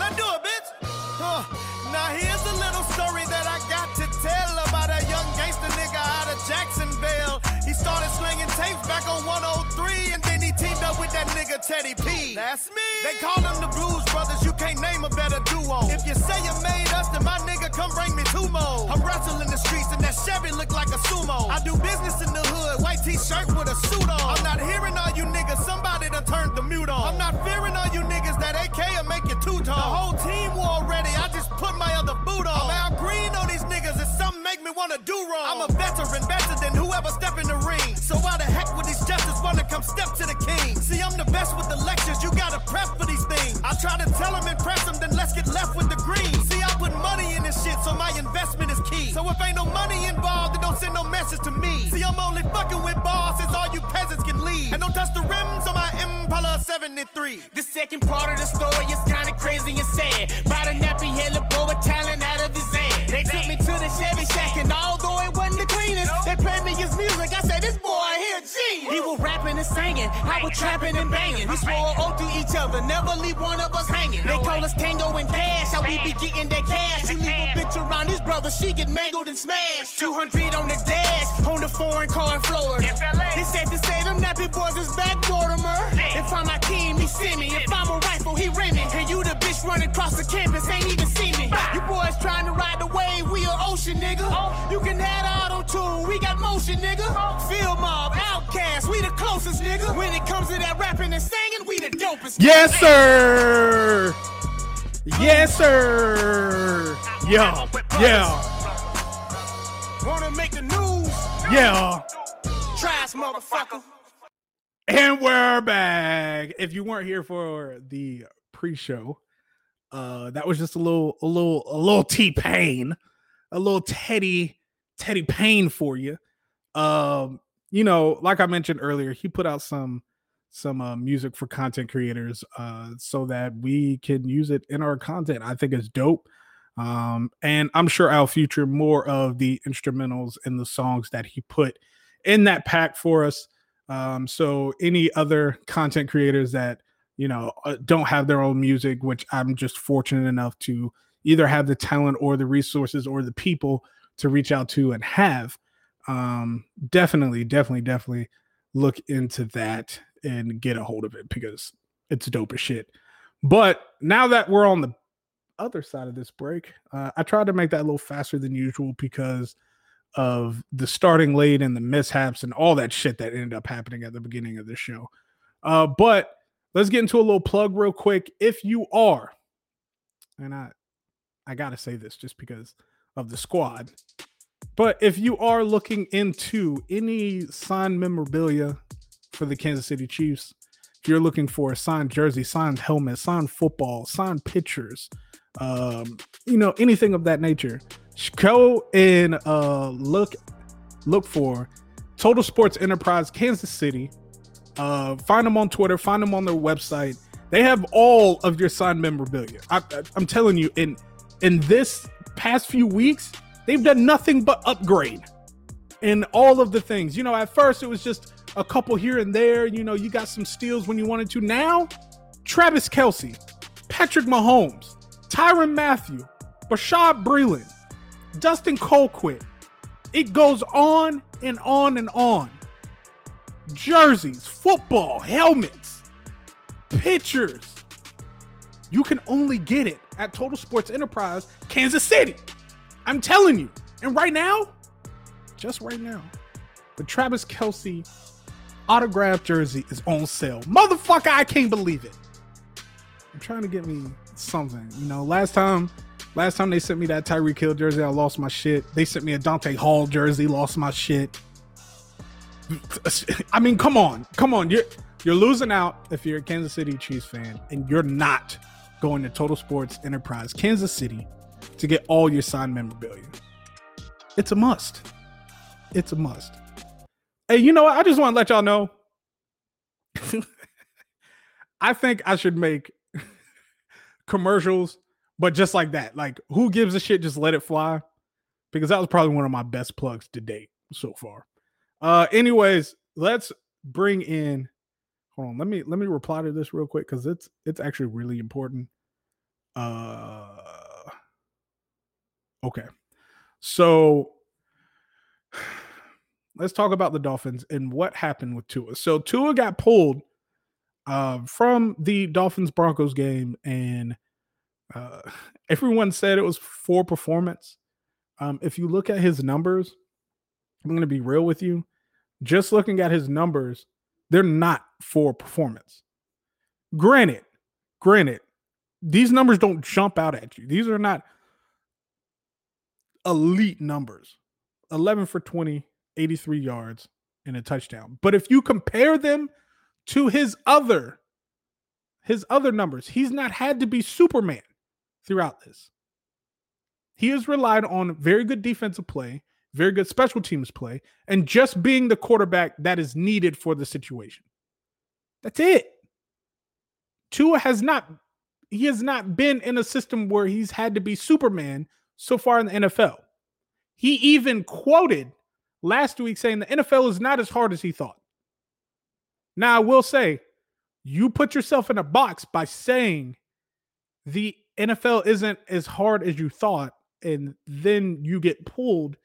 Let's do it, bitch. Huh. Now here's a little story that I got to tell about a young gangster nigga out of Jacksonville. He started slinging tapes back on 103 and then he teamed up with that nigga Teddy P. That's me. They call them the Blues Brothers. You can't name a better duo. If you say you made us, then my nigga come bring me two more. I'm wrestling the streets and that Chevy look like a sumo. I do business in the hood, white t-shirt with a suit on. I'm not hearing all you niggas. Somebody done turned the mute on. I'm not fearing all you niggas. That AK will make you two tone. The whole team war ready. I just put my other boot on. I'm out green on these niggas. It's something make me wanna do wrong. I'm a veteran, better than whoever step in the ring. So why the heck would these justice wanna come step to the king? See, I'm the best with the lectures. You gotta prep for these things. I try to tell them, impress them, then let's get left with the green. See, I put money in this shit, so my investment is key. So if ain't no money involved, then don't send no message to me. See, I'm only fucking with bosses, all you peasants can leave. And don't touch the rims on my Impala 73. The second part of the story is kinda crazy and sad. By the nappy head, the boy with talent out of his hand. They took me to the Chevy Shack, and although it wasn't the cleanest, they played me his music. I said, this boy here, genius. He was rapping and singing, I was trapping and banging. We swore oath to each other, never leave one of us hanging. They call us Tango and Cash, how we be getting that cash. You leave a bitch around these brother, she get mangled and smashed. 200 on the dash, on the foreign car in Florida. It's said to you the bitch running across the campus, ain't even see me. You boys trying to ride the wave, we ocean, nigga. You can have auto tune, we got motion, nigga. Field mob, OutKast, we the closest, nigga. When it comes to that rapping and singing, we the dopest. Yes, sir. Yes, sir. Yeah. Yeah. Wanna make the news? Yeah. Us, motherfucker. And we're back. If you weren't here for the pre-show, uh, that was just a little, a little, a little T Pain, a little Teddy, Teddy Pain for you. Um, you know, like I mentioned earlier, he put out some some uh, music for content creators uh, so that we can use it in our content. I think it's dope. Um, and I'm sure I'll feature more of the instrumentals and the songs that he put in that pack for us. Um, so any other content creators that you know uh, don't have their own music, which I'm just fortunate enough to either have the talent or the resources or the people to reach out to and have, um, definitely, definitely, definitely look into that and get a hold of it because it's dope as shit. But now that we're on the other side of this break, uh, I tried to make that a little faster than usual because of the starting late and the mishaps and all that shit that ended up happening at the beginning of the show. Uh, but let's get into a little plug real quick. If you are, and I, I gotta say this just because of the squad, but if you are looking into any signed memorabilia for the Kansas City Chiefs, if you're looking for a signed jersey, signed helmet, signed football, signed pictures, um, you know, anything of that nature, go and uh, look look for Total Sports Enterprise Kansas City. Uh, find them on Twitter. Find them on their website. They have all of your signed memorabilia. I, am telling you, in in this past few weeks, they've done nothing but upgrade in all of the things. You know, at first it was just a couple here and there. You know, you got some steals when you wanted to. Now, Travis Kelce, Patrick Mahomes, Tyrann Mathieu, Bashaud Breeland, Dustin Colquitt. It goes on and on and on. Jerseys, football, helmets, pictures. You can only get it at Total Sports Enterprise, Kansas City. I'm telling you. And right now, just right now, the Travis Kelce autographed jersey is on sale. Motherfucker, I can't believe it. I'm trying to get me something. You know, last time Last time they sent me that Tyreek Hill jersey, I lost my shit. They sent me a Dante Hall jersey, lost my shit. I mean, come on, come on. You're you're losing out if you're a Kansas City Chiefs fan and you're not going to Total Sports Enterprise, Kansas City, to get all your signed memorabilia. It's a must. It's a must. Hey, you know what? I just want to let y'all know. I think I should make commercials but just like that, like who gives a shit? Just let it fly, because that was probably one of my best plugs to date so far. Uh, anyways, let's bring in. Hold on, let me let me reply to this real quick because it's it's actually really important. Uh, okay, so let's talk about the Dolphins and what happened with Tua. So Tua got pulled uh, from the Dolphins Broncos game and uh, everyone said it was for performance. Um, if you look at his numbers, I'm going to be real with you. Just looking at his numbers, they're not for performance. Granted, granted, these numbers don't jump out at you. These are not elite numbers 11 for 20, 83 yards, and a touchdown. But if you compare them to his other his other numbers, he's not had to be Superman throughout this. He has relied on very good defensive play, very good special teams play, and just being the quarterback that is needed for the situation. That's it. Tua has not he has not been in a system where he's had to be Superman so far in the NFL. He even quoted last week saying the NFL is not as hard as he thought. Now, I will say, you put yourself in a box by saying the NFL isn't as hard as you thought, and then you get pulled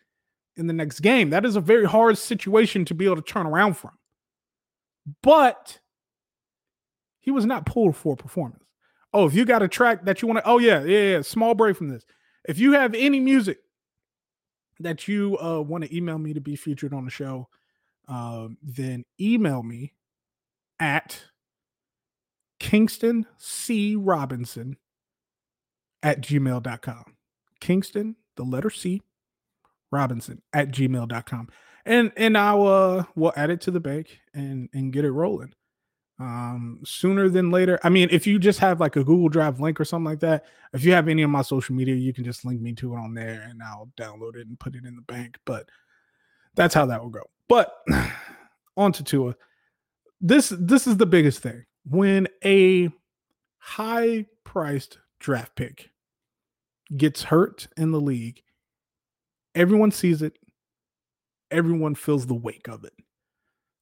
in the next game. That is a very hard situation to be able to turn around from. But he was not pulled for performance. Oh, if you got a track that you want to, oh yeah, yeah, yeah, small break from this. If you have any music that you uh, want to email me to be featured on the show, uh, then email me at Kingston C Robinson at gmail.com. Kingston, the letter C, Robinson at gmail.com. And and I'll uh we'll add it to the bank and and get it rolling. Um sooner than later. I mean, if you just have like a Google Drive link or something like that, if you have any of my social media, you can just link me to it on there and I'll download it and put it in the bank. But that's how that will go. But on to Tua. This this is the biggest thing. When a high priced draft pick gets hurt in the league, everyone sees it. Everyone feels the wake of it.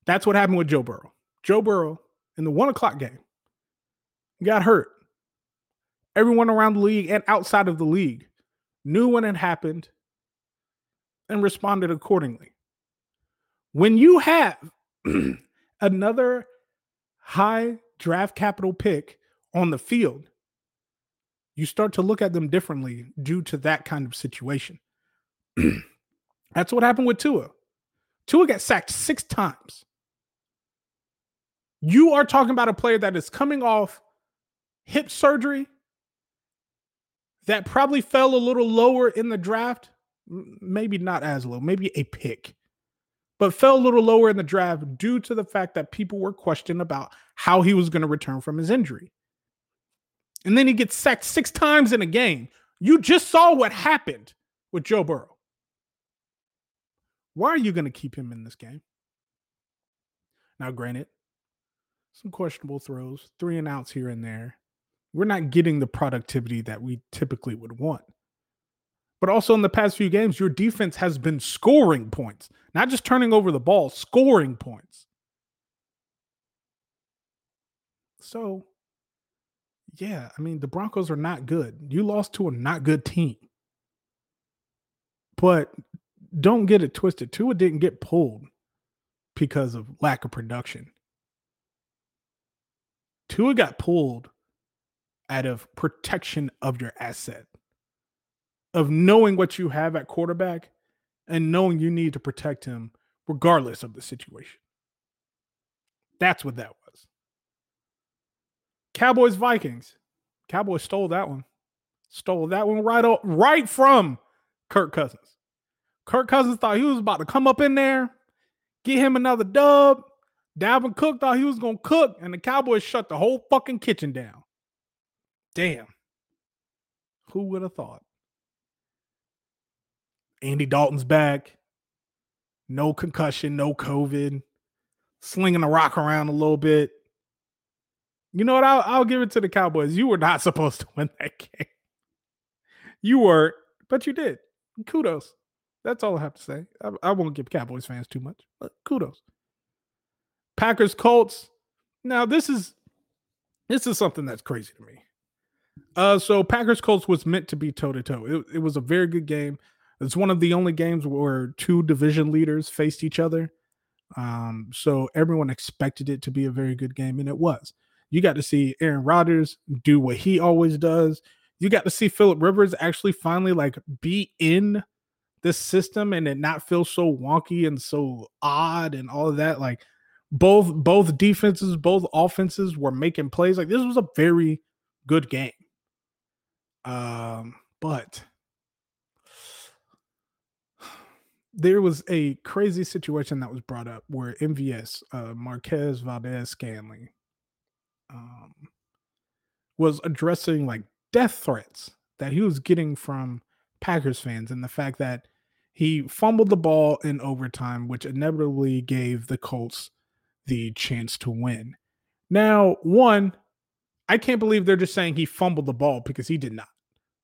That's what happened with Joe Burrow. Joe Burrow in the one o'clock game got hurt. Everyone around the league and outside of the league knew when it happened and responded accordingly. When you have another high draft capital pick on the field, you start to look at them differently due to that kind of situation. That's what happened with Tua. Tua got sacked six times. You are talking about a player that is coming off hip surgery that probably fell a little lower in the draft. Maybe not as low, maybe a pick, but fell a little lower in the draft due to the fact that people were questioning about how he was going to return from his injury. And then he gets sacked six times in a game. You just saw what happened with Joe Burrow. Why are you going to keep him in this game? Now, granted, some questionable throws, three and outs here and there. We're not getting the productivity that we typically would want. But also in the past few games, your defense has been scoring points, not just turning over the ball, scoring points. So, yeah, I mean, the Broncos are not good. You lost to a not good team. But don't get it twisted. Tua didn't get pulled because of lack of production. Tua got pulled out of protection of your asset, of knowing what you have at quarterback and knowing you need to protect him regardless of the situation. That's what that was. Cowboys Vikings. Cowboys stole that one. Stole that one right up, right from Kirk Cousins. Kirk Cousins thought he was about to come up in there, get him another dub. Dalvin Cook thought he was going to cook, and the Cowboys shut the whole fucking kitchen down. Damn. Who would have thought? Andy Dalton's back. No concussion, no COVID. Slinging the rock around a little bit. You know what? I'll, I'll give it to the Cowboys. You were not supposed to win that game. You were, but you did. Kudos. That's all I have to say. I, I won't give Cowboys fans too much, but kudos. Packers Colts. Now this is this is something that's crazy to me. Uh, so Packers Colts was meant to be toe to toe. It was a very good game. It's one of the only games where two division leaders faced each other. Um, so everyone expected it to be a very good game, and it was. You got to see Aaron Rodgers do what he always does. You got to see Philip Rivers actually finally like be in this system and it not feel so wonky and so odd and all of that. Like both both defenses, both offenses were making plays. Like this was a very good game. Um, but there was a crazy situation that was brought up where MVS, uh, Marquez Valdes-Scantling, um, was addressing like death threats that he was getting from Packers fans and the fact that he fumbled the ball in overtime, which inevitably gave the Colts the chance to win. Now, one, I can't believe they're just saying he fumbled the ball because he did not.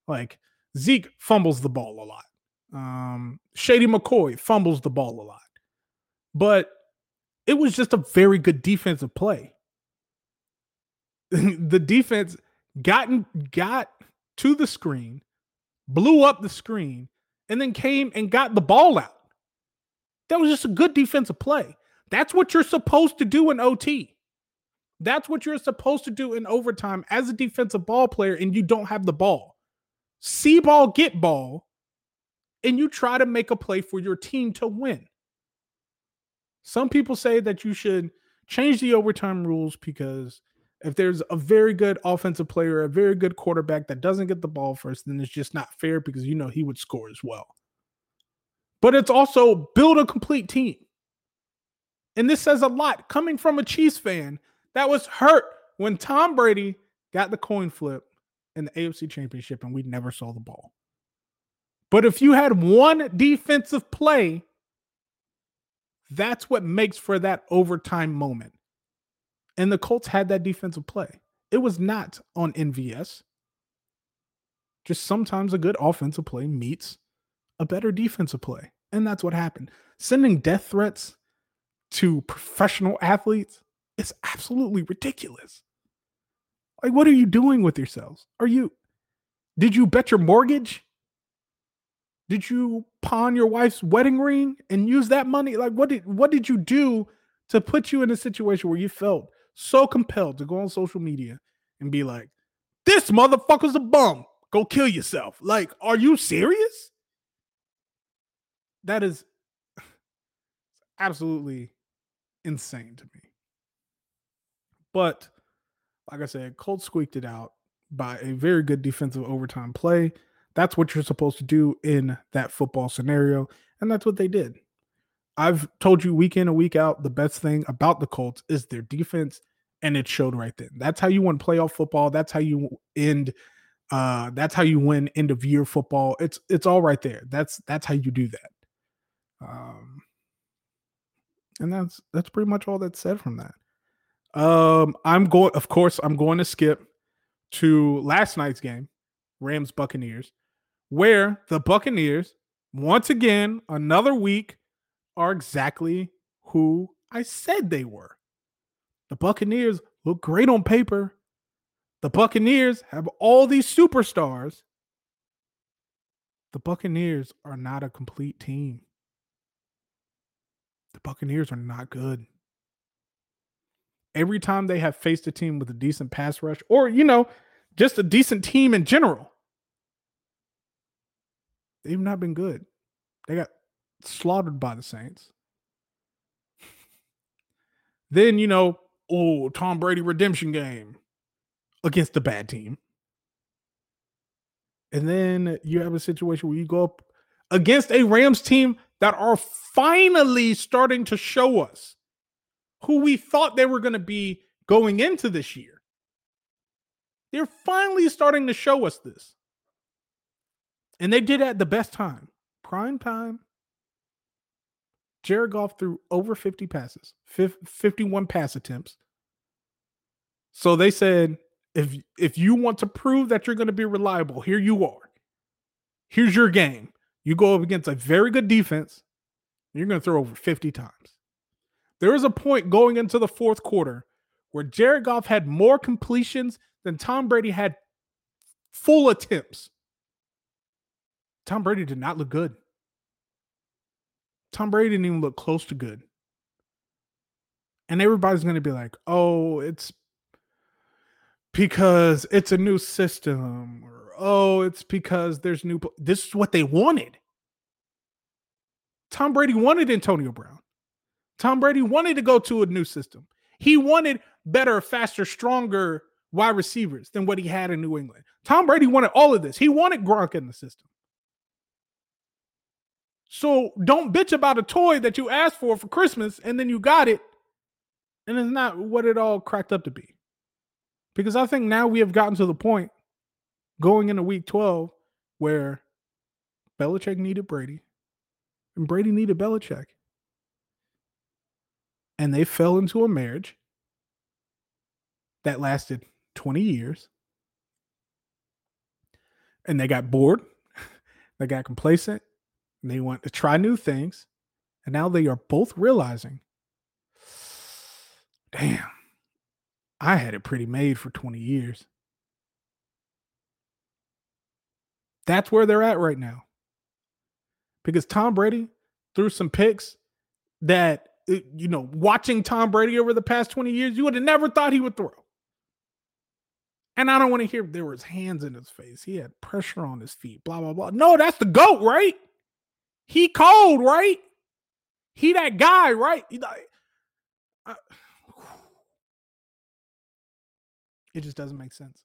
Like Zeke fumbles the ball a lot. Um, Shady McCoy fumbles the ball a lot. But it was just a very good defensive play. the defense gotten got to the screen, blew up the screen, and then came and got the ball out. That was just a good defensive play. That's what you're supposed to do in OT. That's what you're supposed to do in overtime as a defensive ball player, and you don't have the ball. See ball, get ball, and you try to make a play for your team to win. Some people say that you should change the overtime rules because if there's a very good offensive player, a very good quarterback that doesn't get the ball first, then it's just not fair because you know he would score as well. But it's also build a complete team. And this says a lot coming from a Chiefs fan that was hurt when Tom Brady got the coin flip in the AFC Championship and we never saw the ball. But if you had one defensive play, that's what makes for that overtime moment. And the Colts had that defensive play. It was not on MVS. Just sometimes a good offensive play meets a better defensive play. And that's what happened. Sending death threats to professional athletes is absolutely ridiculous. Like, what are you doing with yourselves? Are you, did you bet your mortgage? Did you pawn your wife's wedding ring and use that money? Like, what did, what did you do to put you in a situation where you felt so compelled to go on social media and be like, this motherfucker's a bum. Go kill yourself. Like, are you serious? That is absolutely insane to me. But like I said, Colts squeaked it out by a very good defensive overtime play. That's what you're supposed to do in that football scenario. And that's what they did. I've told you week in and week out the best thing about the Colts is their defense, and it showed right then. That's how you win playoff football. That's how you end. Uh, that's how you win end of year football. It's it's all right there. That's that's how you do that. Um, and that's that's pretty much all that's said from that. Um, I'm going. Of course, I'm going to skip to last night's game, Rams Buccaneers, where the Buccaneers once again another week are exactly who I said they were. The Buccaneers look great on paper. The Buccaneers have all these superstars. The Buccaneers are not a complete team. The Buccaneers are not good. Every time they have faced a team with a decent pass rush, or, you know, just a decent team in general, they've not been good. They got slaughtered by the Saints. then, you know, oh, Tom Brady redemption game against the bad team. And then you have a situation where you go up against a Rams team that are finally starting to show us who we thought they were going to be going into this year. They're finally starting to show us this. And they did at the best time. Prime time. Jared Goff threw over 50 passes, 51 pass attempts. So they said, if if you want to prove that you're going to be reliable, here you are. Here's your game. You go up against a very good defense, you're going to throw over 50 times. There was a point going into the fourth quarter where Jared Goff had more completions than Tom Brady had full attempts. Tom Brady did not look good. Tom Brady didn't even look close to good. And everybody's going to be like, oh, it's because it's a new system. Or, oh, it's because there's new. This is what they wanted. Tom Brady wanted Antonio Brown. Tom Brady wanted to go to a new system. He wanted better, faster, stronger wide receivers than what he had in New England. Tom Brady wanted all of this. He wanted Gronk in the system. So don't bitch about a toy that you asked for for Christmas and then you got it and it's not what it all cracked up to be. Because I think now we have gotten to the point going into week 12 where Belichick needed Brady and Brady needed Belichick. And they fell into a marriage that lasted 20 years. And they got bored, they got complacent, and they want to try new things. And now they are both realizing, damn, I had it pretty made for 20 years. That's where they're at right now. Because Tom Brady threw some picks that, uh, you know, watching Tom Brady over the past 20 years, you would have never thought he would throw. And I don't want to hear there was hands in his face. He had pressure on his feet, blah, blah, blah. No, that's the GOAT, right? He cold, right? He that guy, right? It just doesn't make sense.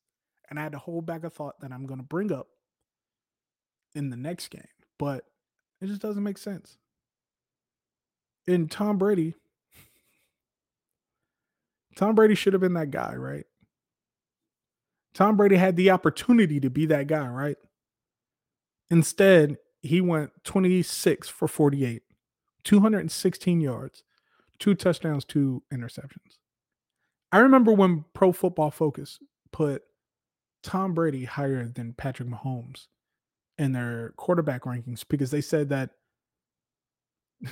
And I had to hold back a thought that I'm going to bring up in the next game, but it just doesn't make sense. And Tom Brady, Tom Brady should have been that guy, right? Tom Brady had the opportunity to be that guy, right? Instead, he went 26 for 48, 216 yards, two touchdowns, two interceptions. I remember when Pro Football Focus put Tom Brady higher than Patrick Mahomes in their quarterback rankings because they said that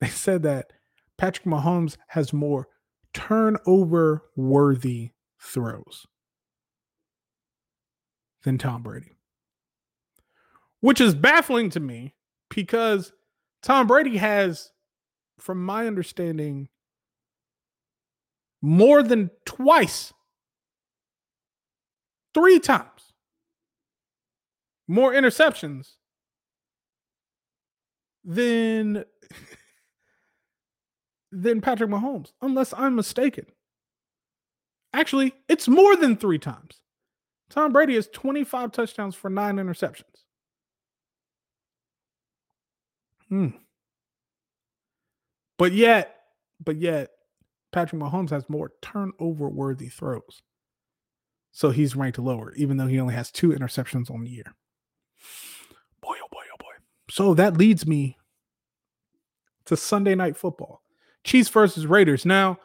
they said that Patrick Mahomes has more turnover worthy throws than Tom Brady which is baffling to me because Tom Brady has, from my understanding, more than twice three times more interceptions than than Patrick Mahomes, unless I'm mistaken. Actually, it's more than three times. Tom Brady has 25 touchdowns for nine interceptions. Hmm. But yet, but yet, Patrick Mahomes has more turnover worthy throws. So he's ranked lower, even though he only has two interceptions on the year. Boy, oh boy, oh boy. So that leads me to Sunday night football. Chiefs versus Raiders. Now,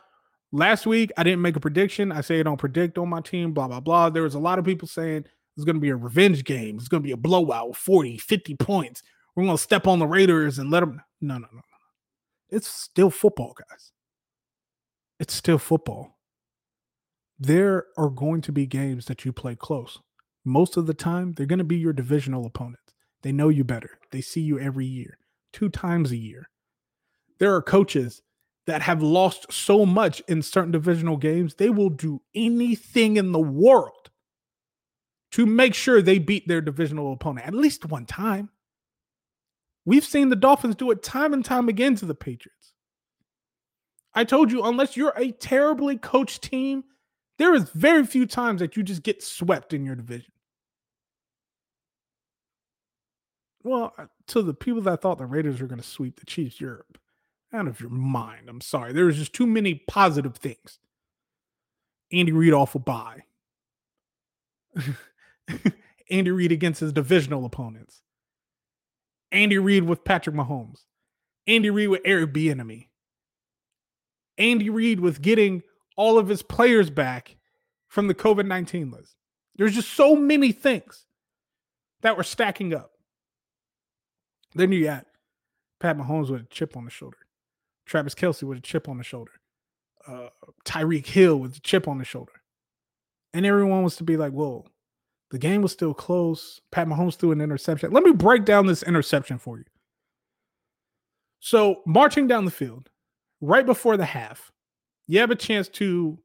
last week I didn't make a prediction. I say I don't predict on my team, blah, blah, blah. There was a lot of people saying it's going to be a revenge game. It's going to be a blowout, 40, 50 points. We're to step on the Raiders and let them. No, no, no, no. It's still football, guys. It's still football. There are going to be games that you play close. Most of the time, they're going to be your divisional opponents. They know you better. They see you every year, two times a year. There are coaches that have lost so much in certain divisional games, they will do anything in the world to make sure they beat their divisional opponent at least one time. We've seen the Dolphins do it time and time again to the Patriots. I told you, unless you're a terribly coached team, there is very few times that you just get swept in your division. Well, uh, to the people that thought the Raiders were going to sweep the Chiefs, you're out of your mind. I'm sorry. There's just too many positive things. Andy Reid off a bye. Andy Reid against his divisional opponents. Andy Reid with Patrick Mahomes. Andy Reid with Eric Bieniemy. Andy Reid with getting all of his players back from the COVID 19 list. There's just so many things that were stacking up. Then you got Pat Mahomes with a chip on the shoulder, Travis Kelce with a chip on the shoulder, uh, Tyreek Hill with a chip on the shoulder. And everyone was to be like, whoa, the game was still close. Pat Mahomes threw an interception. Let me break down this interception for you. So, marching down the field, right before the half, you have a chance to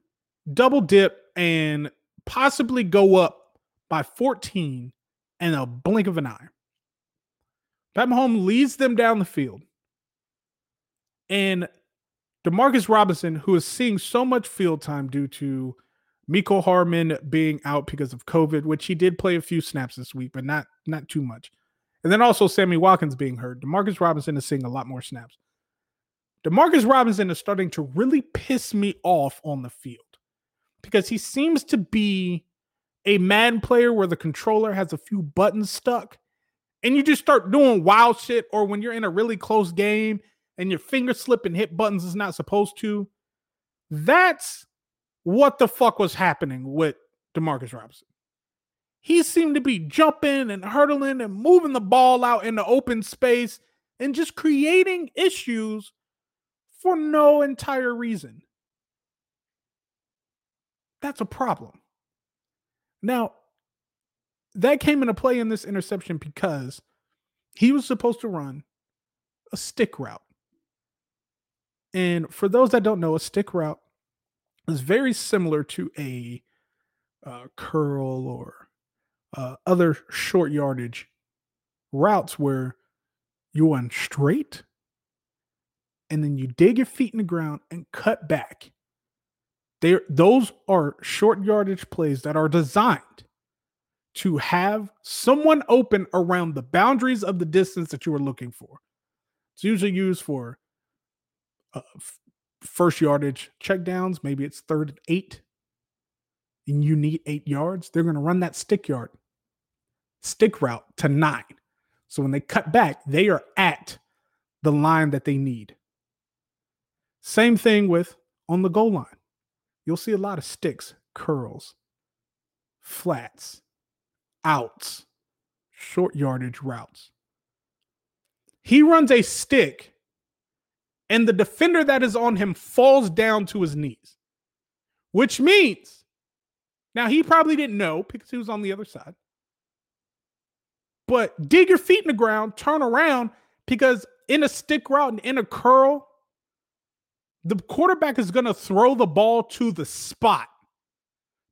double dip and possibly go up by 14 in a blink of an eye. Pat Mahomes leads them down the field. And Demarcus Robinson, who is seeing so much field time due to Mecole Hardman being out because of COVID, which he did play a few snaps this week, but not not too much. And then also Sammy Watkins being hurt. Demarcus Robinson is seeing a lot more snaps. Demarcus Robinson is starting to really piss me off on the field because he seems to be a man player where the controller has a few buttons stuck and you just start doing wild shit, or when you're in a really close game and your finger slip and hit buttons is not supposed to. That's what the fuck was happening with Demarcus Robinson. He seemed to be jumping and hurdling and moving the ball out in the open space and just creating issues for no entire reason. That's a problem. Now, that came into play in this interception because he was supposed to run a stick route. And for those that don't know, a stick route is very similar to a uh, curl or uh, other short yardage routes where you run straight and then you dig your feet in the ground and cut back. They those are short yardage plays that are designed to have someone open around the boundaries of the distance that you are looking for. It's usually used for uh, first yardage checkdowns. Maybe it's third and eight, and you need eight yards. They're going to run that stick yard, stick route to nine. So when they cut back, they are at the line that they need. Same thing with on the goal line. You'll see a lot of sticks, curls, flats, outs, short yardage routes. He runs a stick, and the defender that is on him falls down to his knees, which means now he probably didn't know because he was on the other side. But dig your feet in the ground, turn around, because in a stick route and in a curl, the quarterback is going to throw the ball to the spot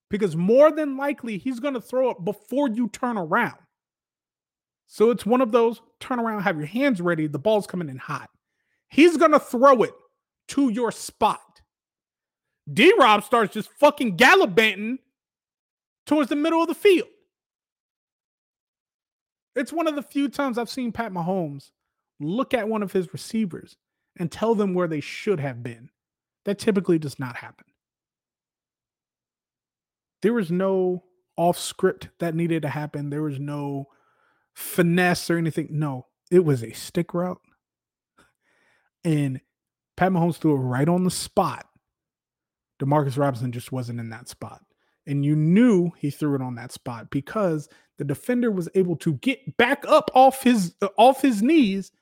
because more than likely he's going to throw it before you turn around. So it's one of those turn around, have your hands ready, the ball's coming in hot. He's going to throw it to your spot. D Rob starts just fucking gallivanting towards the middle of the field. It's one of the few times I've seen Pat Mahomes look at one of his receivers and tell them where they should have been. That typically does not happen. There was no off script that needed to happen. There was no finesse or anything. No, it was a stick route. And Pat Mahomes threw it right on the spot. Demarcus Robinson just wasn't in that spot. And you knew he threw it on that spot because the defender was able to get back up off his uh, off his knees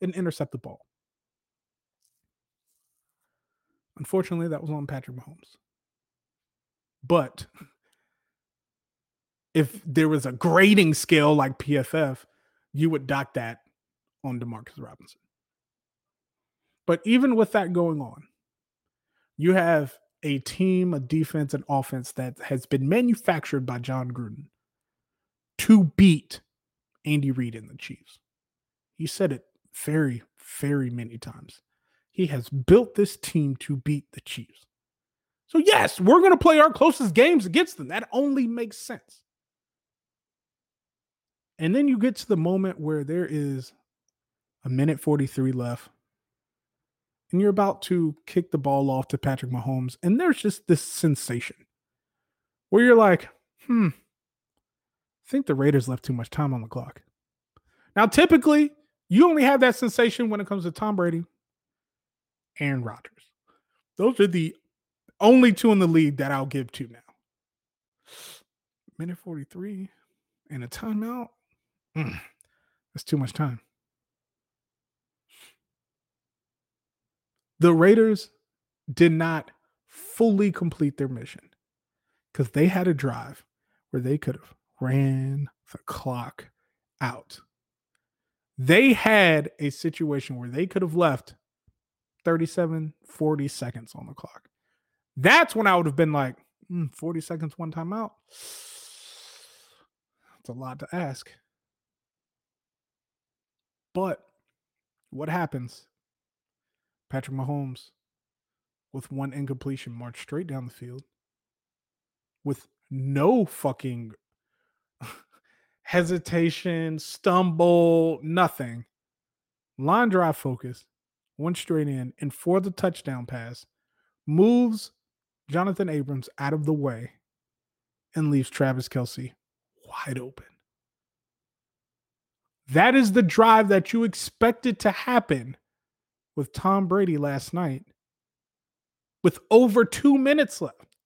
and intercept the ball. Unfortunately, that was on Patrick Mahomes. But if there was a grading scale like PFF, you would dock that on Demarcus Robinson. But even with that going on, you have a team, a defense, and offense that has been manufactured by Jon Gruden to beat Andy Reid and the Chiefs. He said it very, very many times. He has built this team to beat the Chiefs. So, yes, we're going to play our closest games against them. That only makes sense. And then you get to the moment where there is a minute 43 left, and you're about to kick the ball off to Patrick Mahomes, and there's just this sensation where you're like, hmm, I think the Raiders left too much time on the clock. Now, typically, you only have that sensation when it comes to Tom Brady, Aaron Rodgers. Those are the only two in the league that I'll give to now. Minute 43 and a timeout. Mm, that's too much time. The Raiders did not fully complete their mission because they had a drive where they could have ran the clock out. They had a situation where they could have left 37, 40 seconds on the clock. That's when I would have been like, mm, 40 seconds, one time out. It's a lot to ask. But what happens? Patrick Mahomes, with one incompletion, marched straight down the field with no fucking hesitation, stumble, nothing. Line drive focus, went straight in, and for the touchdown pass, moves Jonathan Abrams out of the way and leaves Travis Kelce wide open. That is the drive that you expected to happen with Tom Brady last night with over two minutes left.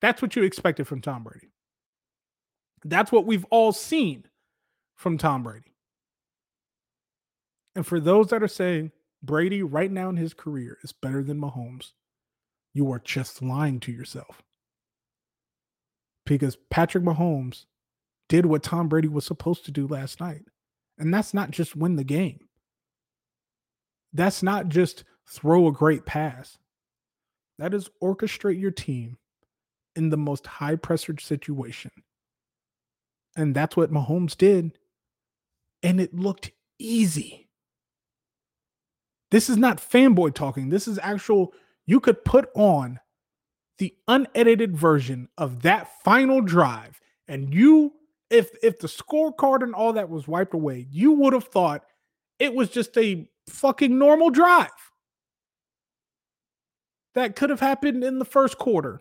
That's what you expected from Tom Brady. That's what we've all seen from Tom Brady. And for those that are saying Brady right now in his career is better than Mahomes, you are just lying to yourself. Because Patrick Mahomes did what Tom Brady was supposed to do last night. And that's not just win the game. That's not just throw a great pass. That is orchestrate your team in the most high pressure situation and that's what Mahomes did. And it looked easy. This is not fanboy talking. This is actual, you could put on the unedited version of that final drive. And you, if if the scorecard and all that was wiped away, you would have thought it was just a fucking normal drive. That could have happened in the first quarter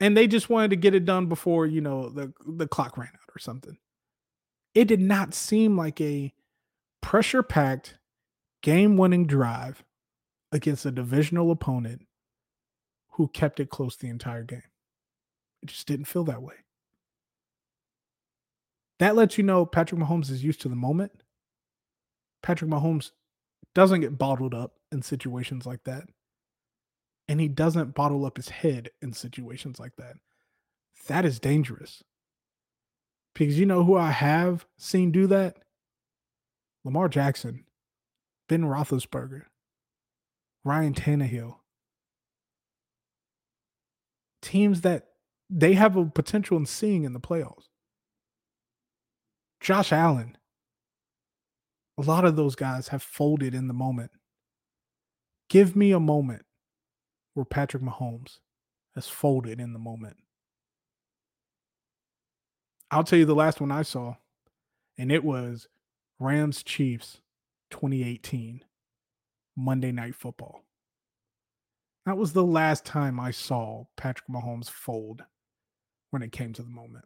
and they just wanted to get it done before you know the the clock ran out or something. It did not seem like a pressure packed game winning drive against a divisional opponent who kept it close the entire game. It just didn't feel that way. That lets you know Patrick Mahomes is used to the moment. Patrick Mahomes doesn't get bottled up in situations like that and he doesn't bottle up his head in situations like that. That is dangerous. Because you know who I have seen do that? Lamar Jackson, Ben Roethlisberger, Ryan Tannehill. teams that they have a potential in seeing in the playoffs. Josh Allen. A lot of those guys have folded in the moment. Give me a moment where Patrick Mahomes has folded in the moment. I'll tell you the last one I saw, and it was Rams Chiefs 2018 Monday Night Football. That was the last time I saw Patrick Mahomes fold when it came to the moment.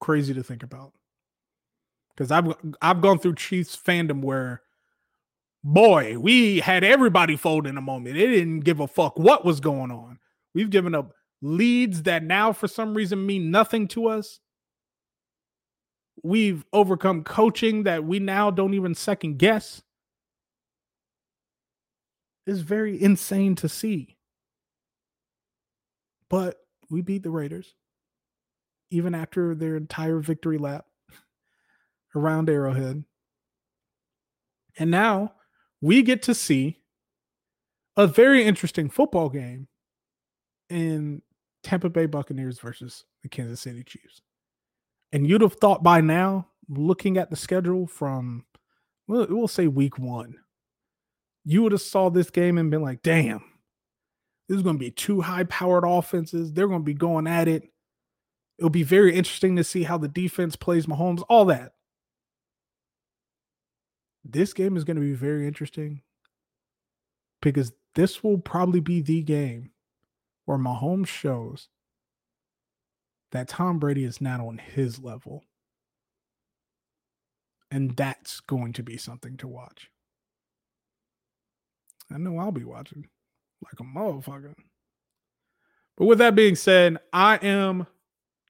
Crazy to think about. Because I've I've gone through Chiefs fandom where boy, we had everybody fold in a moment. They didn't give a fuck what was going on. We've given up leads that now for some reason mean nothing to us. We've overcome coaching that we now don't even second guess. It's very insane to see. But we beat the Raiders, even after their entire victory lap around Arrowhead. And now we get to see a very interesting football game in Tampa Bay Buccaneers versus the Kansas City Chiefs. And you'd have thought by now, looking at the schedule from, well, we'll say week one, you would have saw this game and been like, damn, this is going to be two high powered offenses. They're going to be going at it. It'll be very interesting to see how the defense plays Mahomes, all that. This game is going to be very interesting because this will probably be the game where Mahomes shows that Tom Brady is not on his level. And that's going to be something to watch. I know I'll be watching like a motherfucker. But with that being said, I am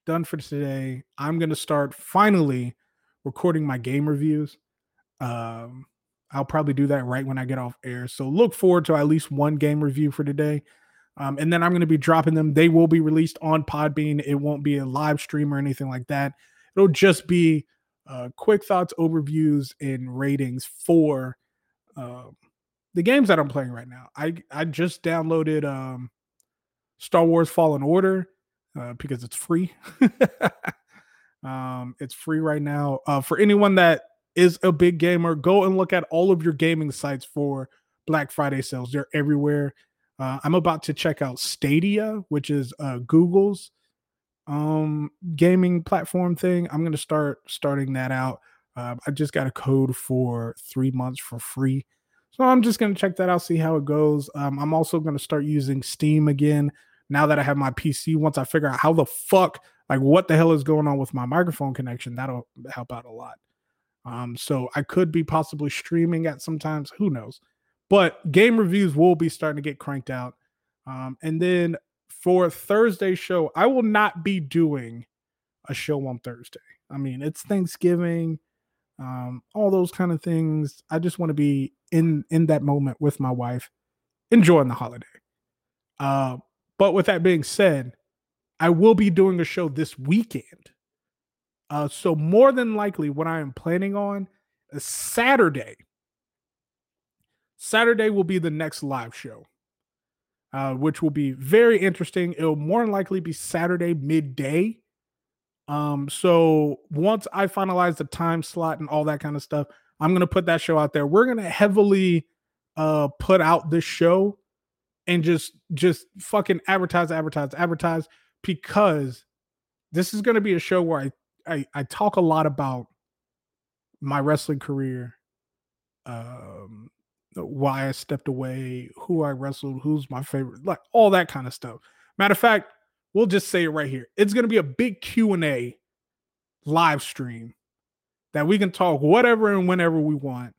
done for today. I'm going to start finally recording my game reviews. Um, I'll probably do that right when I get off air. So look forward to at least one game review for today. Um, and then I'm going to be dropping them. They will be released on Podbean. It won't be a live stream or anything like that. It'll just be uh, quick thoughts, overviews, and ratings for uh, the games that I'm playing right now. I I just downloaded um, Star Wars Fallen Order uh, because it's free. um, it's free right now. Uh, for anyone that is a big gamer, go and look at all of your gaming sites for Black Friday sales. They're everywhere. Uh, I'm about to check out Stadia, which is uh, Google's um, gaming platform thing. I'm going to start starting that out. Uh, I just got a code for three months for free. So I'm just going to check that out, see how it goes. Um, I'm also going to start using Steam again now that I have my PC. Once I figure out how the fuck, like what the hell is going on with my microphone connection, that'll help out a lot. Um, so I could be possibly streaming at sometimes, who knows? But game reviews will be starting to get cranked out. Um, and then for Thursday show, I will not be doing a show on Thursday. I mean, it's Thanksgiving, um, all those kind of things. I just want to be in in that moment with my wife, enjoying the holiday. Uh, but with that being said, I will be doing a show this weekend. Uh, so more than likely, what I am planning on is Saturday Saturday will be the next live show, uh, which will be very interesting. It'll more than likely be Saturday midday. Um, so once I finalize the time slot and all that kind of stuff, I'm gonna put that show out there. We're gonna heavily uh put out this show and just just fucking advertise, advertise, advertise because this is gonna be a show where I I, I talk a lot about my wrestling career, um, why I stepped away, who I wrestled, who's my favorite, like all that kind of stuff. Matter of fact, we'll just say it right here. It's going to be a big Q&A live stream that we can talk whatever and whenever we want.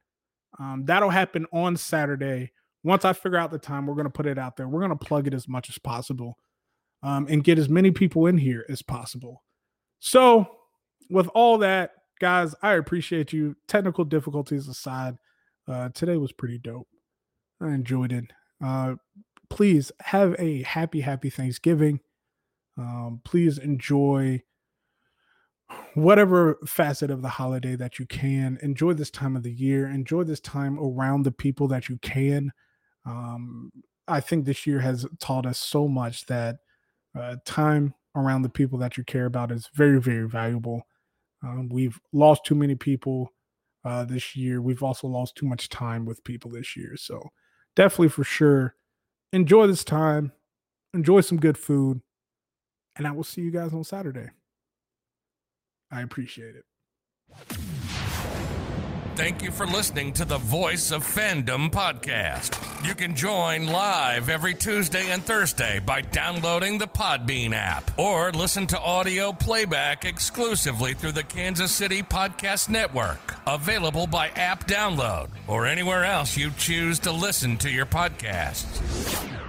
Um, that'll happen on Saturday. Once I figure out the time, we're going to put it out there. We're going to plug it as much as possible um, and get as many people in here as possible. So, with all that, guys, I appreciate you. Technical difficulties aside, uh, today was pretty dope. I enjoyed it. Uh, please have a happy, happy Thanksgiving. Um, please enjoy whatever facet of the holiday that you can. Enjoy this time of the year. Enjoy this time around the people that you can. Um, I think this year has taught us so much that uh, time around the people that you care about is very, very valuable. Um, we've lost too many people uh, this year. We've also lost too much time with people this year. So, definitely for sure, enjoy this time, enjoy some good food, and I will see you guys on Saturday. I appreciate it. Thank you for listening to the Voice of Fandom podcast. You can join live every Tuesday and Thursday by downloading the Podbean app or listen to audio playback exclusively through the Kansas City Podcast Network, available by app download or anywhere else you choose to listen to your podcasts.